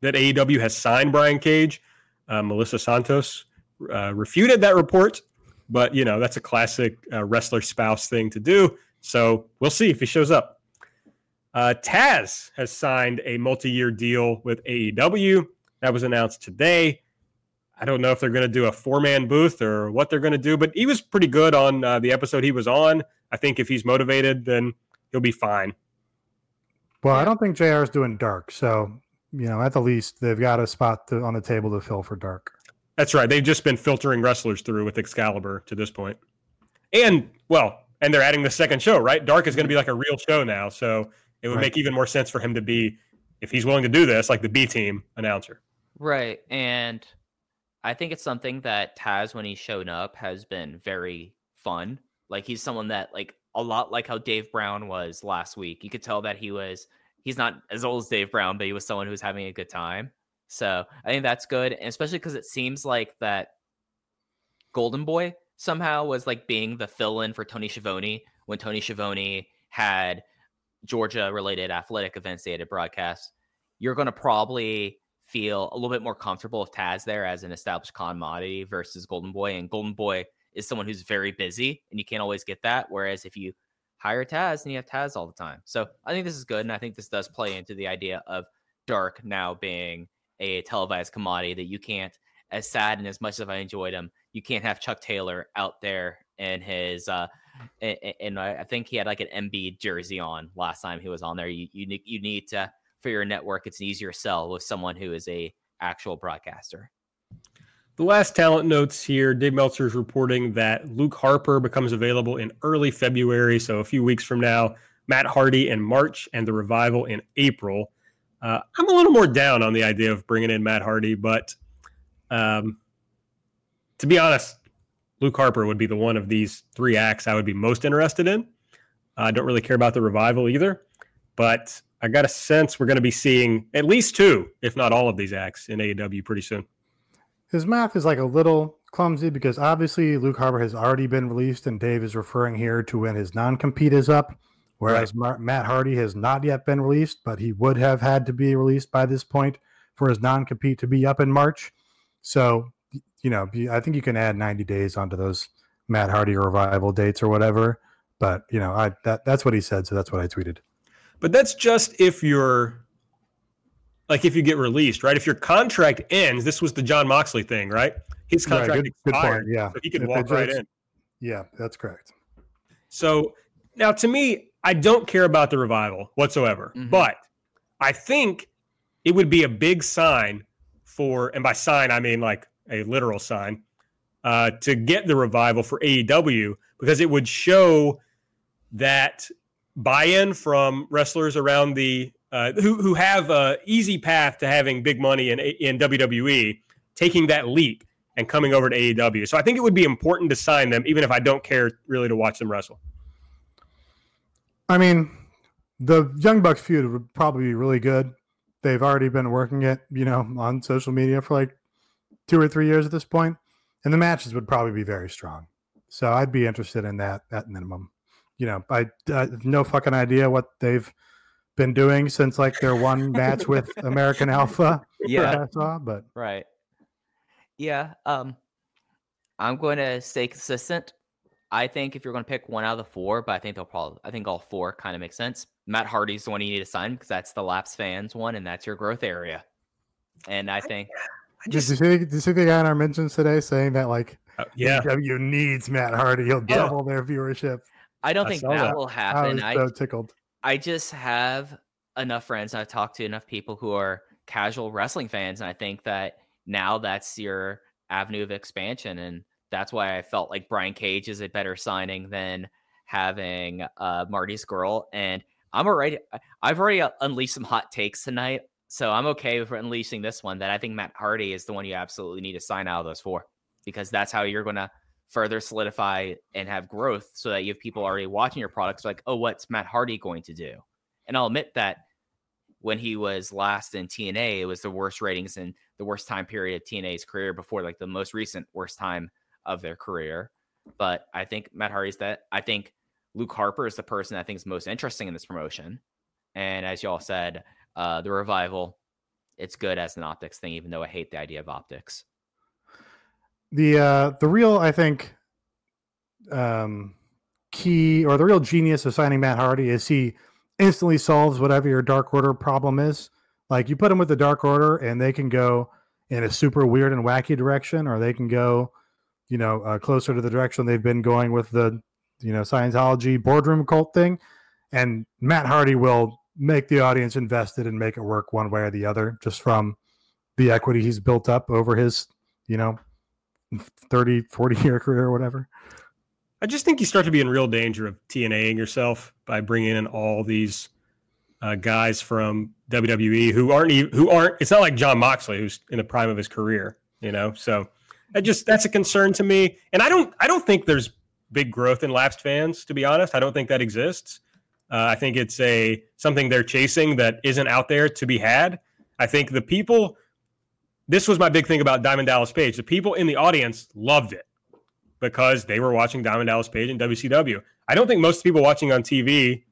Speaker 1: that AEW has signed Brian Cage. Uh, Melissa Santos uh, refuted that report, but you know that's a classic uh, wrestler spouse thing to do. So we'll see if he shows up. Uh, Taz has signed a multi-year deal with AEW. That was announced today. I don't know if they're going to do a four-man booth or what they're going to do, but he was pretty good on uh, the episode he was on. I think if he's motivated, then he'll be fine.
Speaker 2: Well, I don't think JR is doing dark, so you know at the least they've got a spot to, on the table to fill for dark.
Speaker 1: That's right. They've just been filtering wrestlers through with Excalibur to this point. And, well, and they're adding the second show, right? Dark is going to be like a real show now. So it would right. make even more sense for him to be, if he's willing to do this, like the B team announcer.
Speaker 3: Right. And I think it's something that Taz, when he's shown up, has been very fun. Like he's someone that, like, a lot like how Dave Brown was last week. You could tell that he was, he's not as old as Dave Brown, but he was someone who was having a good time. So I think that's good, and especially because it seems like that Golden Boy somehow was like being the fill-in for Tony Schiavone when Tony Schiavone had Georgia-related athletic events they had to broadcast. You're going to probably feel a little bit more comfortable with Taz there as an established commodity versus Golden Boy, and Golden Boy is someone who's very busy, and you can't always get that. Whereas if you hire Taz, and you have Taz all the time. So I think this is good, and I think this does play into the idea of Dark now being a televised commodity that you can't as sad and as much as I enjoyed him, you can't have Chuck Taylor out there in his uh and, and I think he had like an MB jersey on last time he was on there. You you you need to for your network, it's an easier sell with someone who is a actual broadcaster.
Speaker 1: The last talent notes here, Dave Meltzer is reporting that Luke Harper becomes available in early February, so a few weeks from now. Matt Hardy in March and the revival in April. Uh, I'm a little more down on the idea of bringing in Matt Hardy, but um, to be honest, Luke Harper would be the one of these three acts I would be most interested in. I don't really care about the revival either, but I got a sense we're going to be seeing at least two, if not all of these acts in AEW pretty soon.
Speaker 2: His math is like a little clumsy because obviously Luke Harper has already been released, and Dave is referring here to when his non compete is up, whereas right. Matt Hardy has not yet been released, but he would have had to be released by this point for his non compete to be up in March. So, you know, I think you can add 90 days onto those Matt Hardy revival dates or whatever. But you know, I that that's what he said, so that's what I tweeted.
Speaker 1: But that's just if you're like if you get released, right? If your contract ends, this was the Jon Moxley thing, right? His contract right, good, expired, good yeah. So he could if walk right in.
Speaker 2: Yeah, that's correct.
Speaker 1: So now to me, I don't care about the revival whatsoever. Mm-hmm. But I think it would be a big sign for, and by sign I mean like a literal sign, uh, to get the revival for AEW because it would show that buy-in from wrestlers around the uh, who who have a easy path to having big money in in WWE, taking that leap and coming over to AEW. So I think it would be important to sign them, even if I don't care really to watch them wrestle.
Speaker 2: I mean, the Young Bucks feud would probably be really good. They've already been working it, you know, on social media for like two or three years at this point, and the matches would probably be very strong. So I'd be interested in that at minimum you know, I, I have no fucking idea what they've been doing since like their one match with American Alpha.
Speaker 3: Yeah,
Speaker 2: I saw, but
Speaker 3: right. Yeah, um, I'm going to stay consistent. I think if you're going to pick one out of the four, but I think they'll probably, I think all four kind of make sense. Matt Hardy's the one you need to sign because that's the Laps fans one, and that's your growth area. And I think.
Speaker 2: I just, did, you see, did you see the guy in our mentions today saying that like uh, yeah, AEW needs Matt Hardy, he'll yeah. double their viewership.
Speaker 3: I don't I think that, that, will happen.
Speaker 2: I was so tickled.
Speaker 3: I just have enough friends. I've talked to enough people who are casual wrestling fans, and I think that now that's your avenue of expansion, and that's why I felt like Brian Cage is a better signing than having uh, Marty Scurll. And I'm already, I've already unleashed some hot takes tonight, so I'm okay with unleashing this one. That I think Matt Hardy is the one you absolutely need to sign out of those four because that's how you're gonna further solidify and have growth so that you have people already watching your products like, oh, what's Matt Hardy going to do? And I'll admit that when he was last in TNA, it was the worst ratings and the worst time period of TNA's career before like the most recent worst time of their career. But I think Matt Hardy's that. I think Luke Harper is the person I think is most interesting in this promotion. And as y'all said, uh, the revival, it's good as an optics thing, even though I hate the idea of optics.
Speaker 2: The uh the real i think um key or the real genius of signing matt hardy is he instantly solves whatever your dark order problem is. Like you put him with the dark order and they can go in a super weird and wacky direction or they can go you know uh, closer to the direction they've been going with the you know scientology boardroom cult thing and matt hardy will make the audience invested and make it work one way or the other just from the equity he's built up over his you know 30, 40 year career or whatever.
Speaker 1: I just think you start to be in real danger of TNAing yourself by bringing in all these uh, guys from WWE who aren't even, who aren't. It's not like Jon Moxley who's in the prime of his career, you know. So that just that's a concern to me. And I don't I don't think there's big growth in lapsed fans. To be honest, I don't think that exists. Uh, I think it's a something they're chasing that isn't out there to be had. I think the people this was my big thing about Diamond Dallas Page. The people in the audience loved it because they were watching Diamond Dallas Page and WCW. I don't think most people watching on TV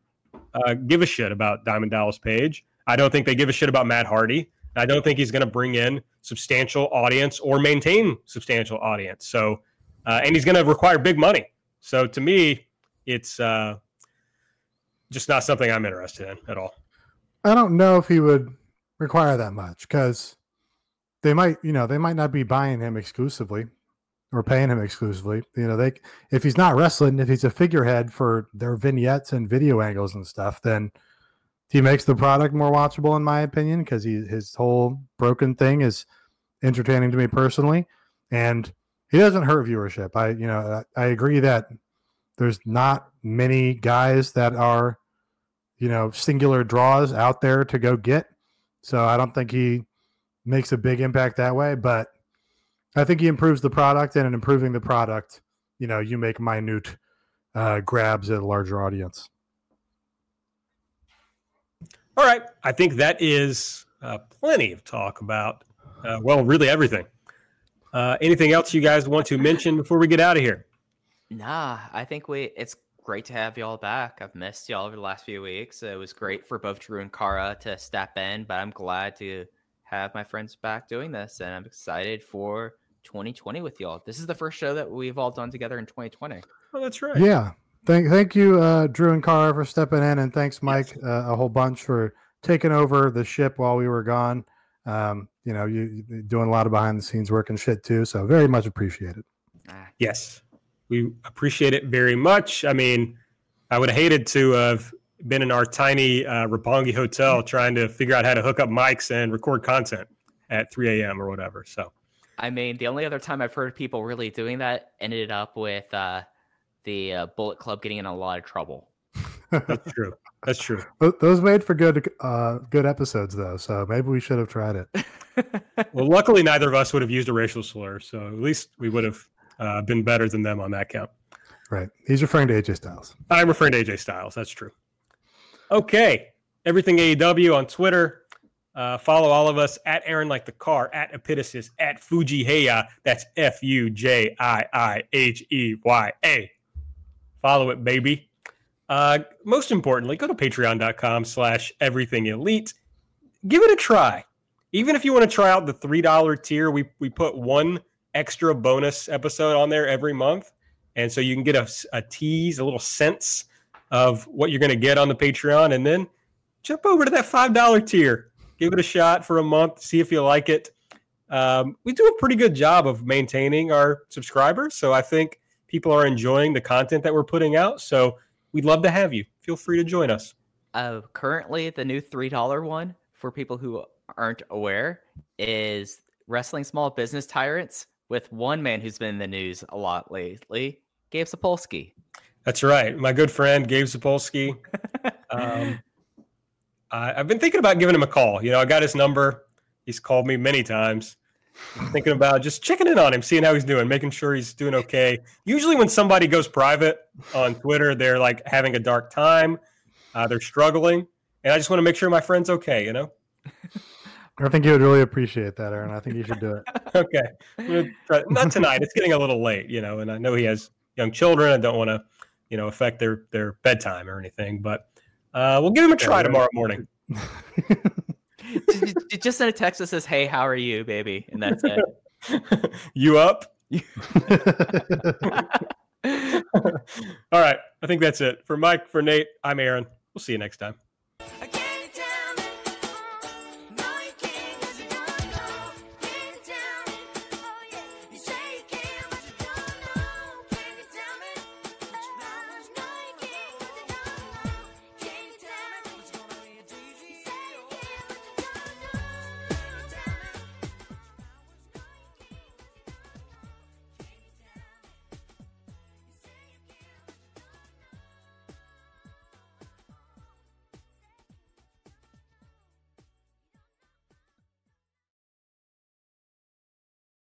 Speaker 1: uh, give a shit about Diamond Dallas Page. I don't think they give a shit about Matt Hardy. I don't think he's going to bring in substantial audience or maintain substantial audience. So, uh, and he's going to require big money. So to me, it's uh, just not something I'm interested in at all.
Speaker 2: I don't know if he would require that much because they might, you know, they might not be buying him exclusively or paying him exclusively. You know, they if he's not wrestling, if he's a figurehead for their vignettes and video angles and stuff, then he makes the product more watchable, in my opinion, because he his whole broken thing is entertaining to me personally, and he doesn't hurt viewership. I, you know, I, I agree that there's not many guys that are, you know, singular draws out there to go get So I don't think he makes a big impact that way, but I think he improves the product, and in improving the product, you know, you make minute uh, grabs at a larger audience.
Speaker 1: All right. I think that is uh, plenty of talk about, uh, well, really everything. Uh, anything else you guys want to mention before we get out of here?
Speaker 3: Nah, I think we. It's great to have y'all back. I've missed y'all over the last few weeks. It was great for both Drew and Kara to step in, but I'm glad to have my friends back doing this, and I'm excited for 2020 with y'all. This is the first show that we've all done together in 2020.
Speaker 1: Oh, that's right.
Speaker 2: Yeah. Thank, thank you, uh, Drew and Kara, for stepping in, and thanks, Mike, yes. uh, a whole bunch for taking over the ship while we were gone. Um, you know, you you doing a lot of behind the scenes work and shit too. So very much appreciated.
Speaker 1: Ah. Yes, we appreciate it very much. I mean, I would have hated to have been in our tiny uh, Roppongi hotel trying to figure out how to hook up mics and record content at 3 a.m. or whatever. So,
Speaker 3: I mean, the only other time I've heard people really doing that ended up with uh, the uh, Bullet Club getting in a lot of trouble.
Speaker 1: That's true. That's true.
Speaker 2: Those made for good, uh, good episodes though. So maybe we should have tried it.
Speaker 1: well, luckily, neither of us would have used a racial slur, so at least we would have uh, been better than them on that count.
Speaker 2: Right. He's referring to AJ Styles.
Speaker 1: I'm referring to AJ Styles. That's true. Okay. Everything AEW on Twitter. Uh, follow all of us at Aaron like the car, at Epitasis, at Fuji Heya. That's F U J I I H E Y A. Follow it, baby. Uh, most importantly, go to patreon.com slash everything elite. Give it a try. Even if you want to try out the $3 tier, we, we put one extra bonus episode on there every month. And so you can get a, a tease, a little sense of what you're going to get on the Patreon. And then jump over to that $5 tier. Give it a shot for a month, see if you like it. Um, we do a pretty good job of maintaining our subscribers. So I think people are enjoying the content that we're putting out. So we'd love to have you. Feel free to join us.
Speaker 3: Uh, currently, the new $3 one for people who aren't aware is Wrestling Small Business Tyrants with one man who's been in the news a lot lately, Gabe Sapolsky.
Speaker 1: That's right. My good friend, Gabe Sapolsky. um, I, I've been thinking about giving him a call. You know, I got his number. He's called me many times. I'm thinking about just checking in on him, seeing how he's doing, making sure he's doing okay. Usually, when somebody goes private on Twitter, they're like having a dark time, uh, they're struggling, and I just want to make sure my friend's okay. You know.
Speaker 2: I think you would really appreciate that, Aaron. I think you should do it.
Speaker 1: okay, not tonight. It's getting a little late, you know, and I know he has young children. I don't want to, you know, affect their their bedtime or anything, but uh, we'll give him a try tomorrow morning.
Speaker 3: just send a text that says, "Hey, how are you, baby?" And that's
Speaker 1: it. you up? All right, I think that's it for Mike. For Nate, I'm Aaron. We'll see you next time.